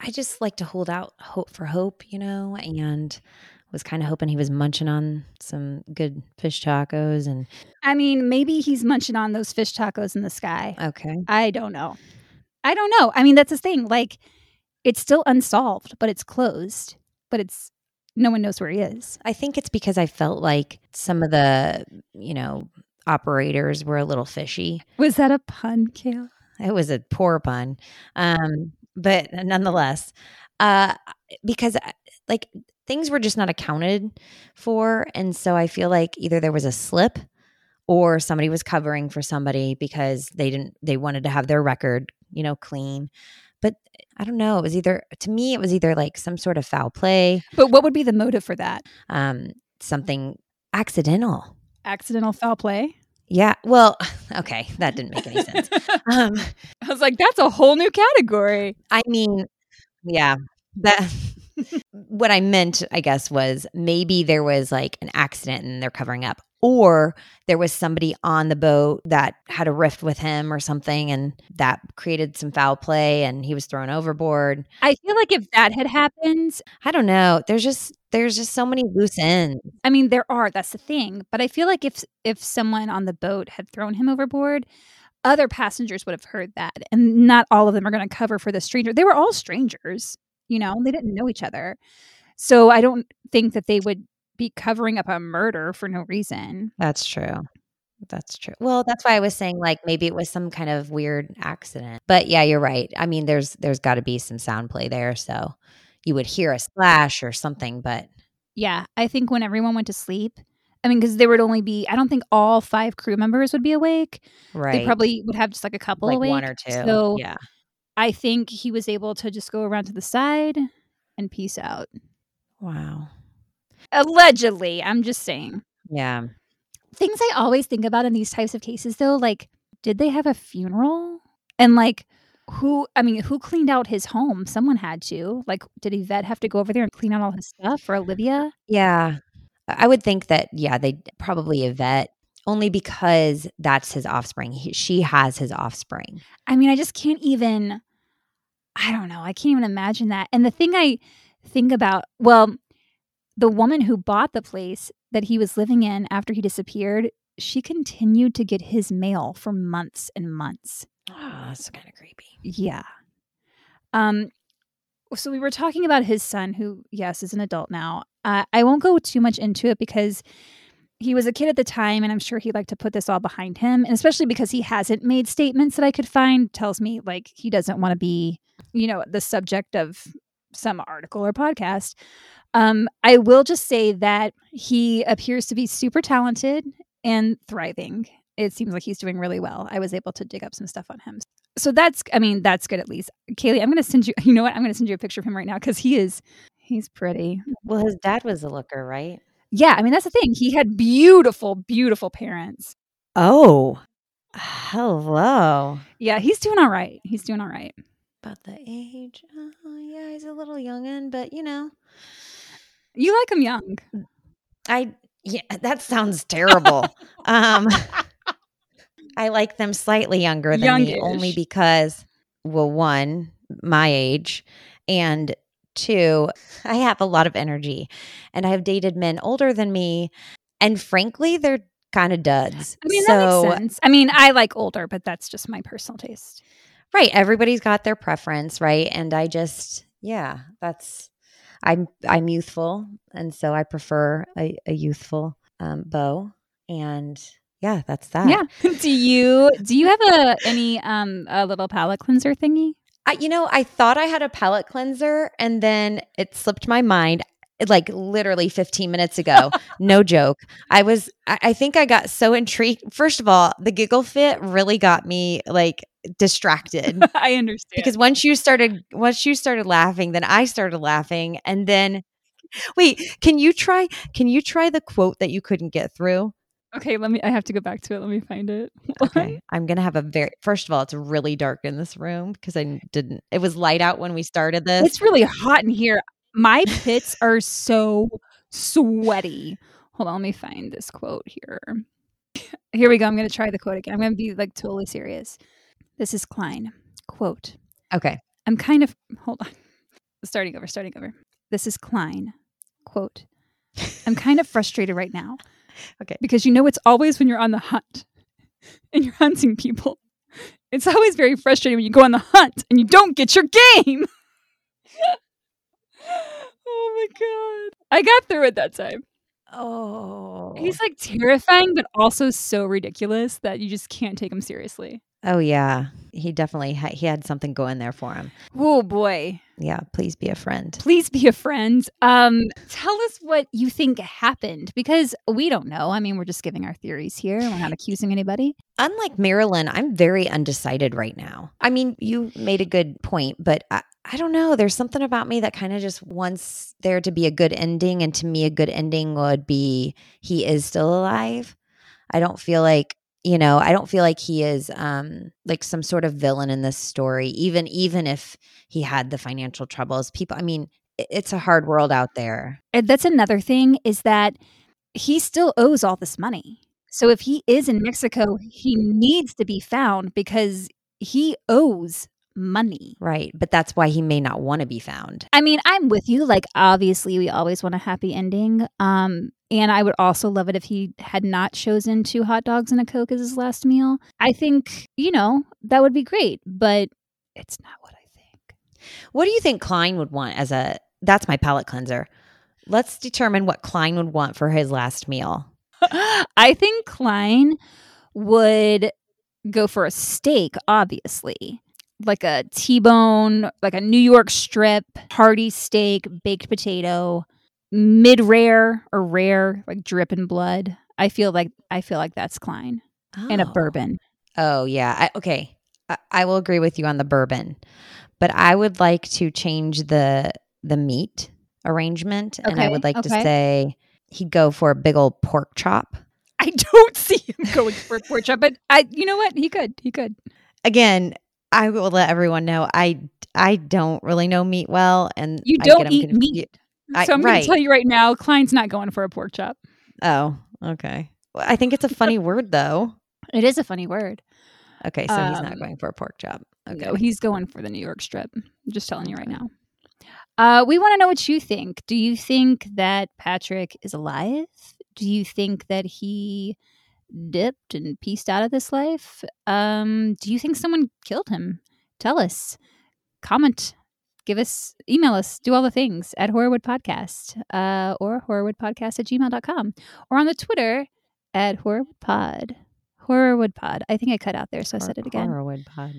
S2: I just like to hold out hope for hope, you know, and was kind of hoping he was munching on some good fish tacos and
S1: I mean, maybe he's munching on those fish tacos in the sky.
S2: okay.
S1: I don't know. I don't know. I mean, that's the thing. Like, it's still unsolved, but it's closed. But it's no one knows where he is.
S2: I think it's because I felt like some of the, you know, operators were a little fishy.
S1: Was that a pun, Kayla?
S2: It was a poor pun. Um, but nonetheless, uh, because uh, like things were just not accounted for. And so I feel like either there was a slip or somebody was covering for somebody because they didn't, they wanted to have their record, you know, clean. But I don't know. It was either, to me, it was either like some sort of foul play,
S1: But what would be the motive for that?
S2: um, something accidental.
S1: Accidental foul play?
S2: Yeah. Well, okay. That didn't make any sense. Um,
S1: I was like, that's a whole new category.
S2: I mean, yeah, that what I meant, I guess, was maybe there was like an accident and they're covering up, or there was somebody on the boat that had a rift with him or something, and that created some foul play, and he was thrown overboard.
S1: I feel like if that had happened,
S2: I don't know. There's just there's just so many loose ends.
S1: I mean, there are. That's the thing. But I feel like if if someone on the boat had thrown him overboard, other passengers would have heard that, and not all of them are going to cover for the stranger. They were all strangers, you know. They didn't know each other, so I don't think that they would be covering up a murder for no reason.
S2: That's true. That's true. Well, that's why I was saying like maybe it was some kind of weird accident. But yeah, you're right. I mean, there's there's got to be some sound play there, so you would hear a splash or something, but
S1: Yeah, I think when everyone went to sleep. I mean, because there would only be, I don't think all five crew members would be awake.
S2: right.
S1: They probably would have just like a couple
S2: like
S1: awake.
S2: one or two.
S1: So
S2: yeah.
S1: I think he was able to just go around to the side and peace out.
S2: Wow.
S1: Allegedly, I'm just saying.
S2: Yeah.
S1: Things I always think about in these types of cases, though, like, did they have a funeral? And like, who, I mean, who cleaned out his home? Someone had to. Like, did Yvette have to go over there and clean out all his stuff for Olivia?
S2: Yeah. I I would think that yeah, they probably Yvette only because that's his offspring. He, she has his offspring.
S1: I mean, I just can't even, I don't know. I can't even imagine that. And the thing I think about, well, the woman who bought the place that he was living in after he disappeared, she continued to get his mail for months and months.
S2: Oh, that's kind of creepy.
S1: Yeah. Um, so we were talking about his son, who, yes, is an adult now. Uh, I won't go too much into it because he was a kid at the time, and I'm sure he'd like to put this all behind him. And especially because he hasn't made statements that I could find, tells me like he doesn't want to be, you know, the subject of some article or podcast. Um, I will just say that he appears to be super talented and thriving. It seems like he's doing really well. I was able to dig up some stuff on him. So that's, I mean, that's good at least. Kaylee, I'm going to send you, you know what? I'm going to send you a picture of him right now because he is, he's pretty.
S2: Well, his dad was a looker, right?
S1: Yeah. I mean, that's the thing. He had beautiful, beautiful parents.
S2: Oh. Hello.
S1: Yeah. He's doing all right. He's doing all right.
S2: About the age. Uh, yeah, he's a little youngin', but you know.
S1: You like them young.
S2: I yeah, that sounds terrible. um I like them slightly younger than me only because well, one, my age, and two, I have a lot of energy and I have dated men older than me and frankly, they're kind of duds.
S1: I mean,
S2: so
S1: that makes sense. I mean, I like older, but that's just my personal taste.
S2: right, everybody's got their preference, right? And I just yeah, that's I'm I'm youthful and so I prefer a, a youthful um beau and yeah, that's that.
S1: Yeah. do you do you have a any um a little palate cleanser thingy?
S2: I, you know, I thought I had a palate cleanser and then it slipped my mind like literally 15 minutes ago. no joke. I was, I, I think I got so intrigued. First of all, the giggle fit really got me like distracted
S1: I understand.
S2: because once you started, once you started laughing, then I started laughing. And then, wait, can you try, can you try the quote that you couldn't get through?
S1: okay, let me. I have to go back to it. Let me find it.
S2: Okay. I'm going to have a very, first of all, it's really dark in this room because I didn't, it was light out when we started this.
S1: It's really hot in here. My pits are so sweaty. Hold on, let me find this quote here. Here we go. I'm going to try the quote again. I'm going to be like totally serious. This is Klein. Quote
S2: okay.
S1: I'm kind of, hold on. Starting over, starting over. This is Klein. Quote I'm kind of frustrated right now.
S2: Okay.
S1: Because you know, it's always when you're on the hunt and you're hunting people. It's always very frustrating when you go on the hunt and you don't get your game. Oh my god. I got through it that time.
S2: Oh.
S1: He's like terrifying, but also so ridiculous that you just can't take him seriously.
S2: Oh yeah. He definitely ha- he had something going there for him.
S1: Oh boy.
S2: Yeah, please be a friend.
S1: Please be a friend. Um, tell us what you think happened because we don't know. I mean, we're just giving our theories here. We're not accusing anybody.
S2: Unlike Marilyn, I'm very undecided right now. I mean, you made a good point, but I, I don't know. There's something about me that kind of just wants there to be a good ending. And to me, a good ending would be he is still alive. I don't feel like you know i don't feel like he is um like some sort of villain in this story even even if he had the financial troubles people i mean it's a hard world out there
S1: And that's another thing is that he still owes all this money. So if he is in Mexico, he needs to be found because he owes money.
S2: right but that's why he may not want to be found
S1: I mean, I'm with you. Like, obviously, we always want a happy ending. Um, and I would also love it if he had not chosen two hot dogs and a Coke as his last meal. I think, you know, that would be great, but it's not what I think.
S2: what do you think klein would want as a that's my palate cleanser let's determine what klein would want for his last meal
S1: I think Klein would go for a steak, obviously. Like a T bone, like a New York strip, hearty steak, baked potato, mid rare or rare, like drip in blood. I feel like I feel like that's Klein. And a
S2: Oh.
S1: bourbon.
S2: Oh yeah. I, okay. I, I will agree with you on the bourbon, but I would like to change the the meat arrangement, and I would like to say he'd go for a big old pork chop.
S1: I don't see him going for a pork chop, but I you know what? He could. He could.
S2: Again, I will let everyone know I I don't really know meat well, and
S1: You don't eat meat.
S2: I-
S1: so I'm
S2: right.
S1: gonna tell you right now, Klein's not going for a pork chop.
S2: Oh, okay. Well, I think it's a funny word though.
S1: It is a funny word.
S2: Okay, so he's not
S1: Um,
S2: going for a pork chop. Okay.
S1: No, he's going for the New York strip. I'm just telling you right now. Uh, we want to know what you think. Do you think that Patrick is alive? Do you think that he dipped and pieced out of this life? Um, do you think someone killed him? Tell us. Comment. Give us, email us, do all the things at Horrorwood Podcast uh, or horrorwoodpodcast at gmail.com or on the Twitter at Horrorwood Pod. Horrorwood Pod. I think I cut out there, so I said it again.
S2: Horrorwood pod.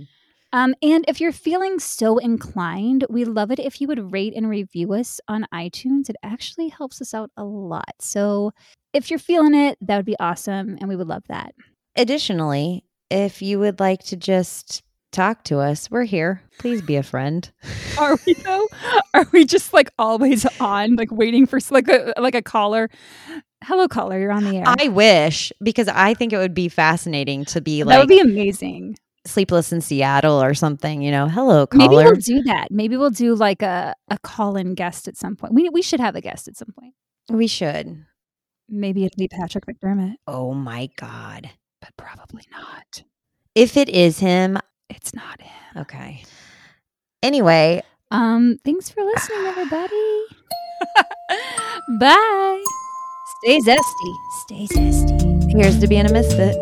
S1: Um, and if you're feeling so inclined, we love it if you would rate and review us on iTunes. It actually helps us out a lot. So if you're feeling it, that would be awesome. And we would love that.
S2: Additionally, if you would like to just talk to us, we're here. Please be a friend.
S1: Are we though? Are we just like always on, like waiting for like a like a caller? Hello, caller. You're on the air.
S2: I wish because I think it would be fascinating to be like that
S1: would be amazing.
S2: sleepless in Seattle or something. You know, hello caller.
S1: Maybe we'll do that. Maybe we'll do like a, a call in guest at some point. We we should have a guest at some point.
S2: we should.
S1: Maybe it'll be Patrick McDermott,
S2: Oh my god!
S1: but probably not.
S2: If it is him,
S1: It's not him.
S2: okay. Anyway,
S1: Um, thanks for listening, everybody. Bye. Stay zesty. Stay zesty.
S2: here's to being a misfit.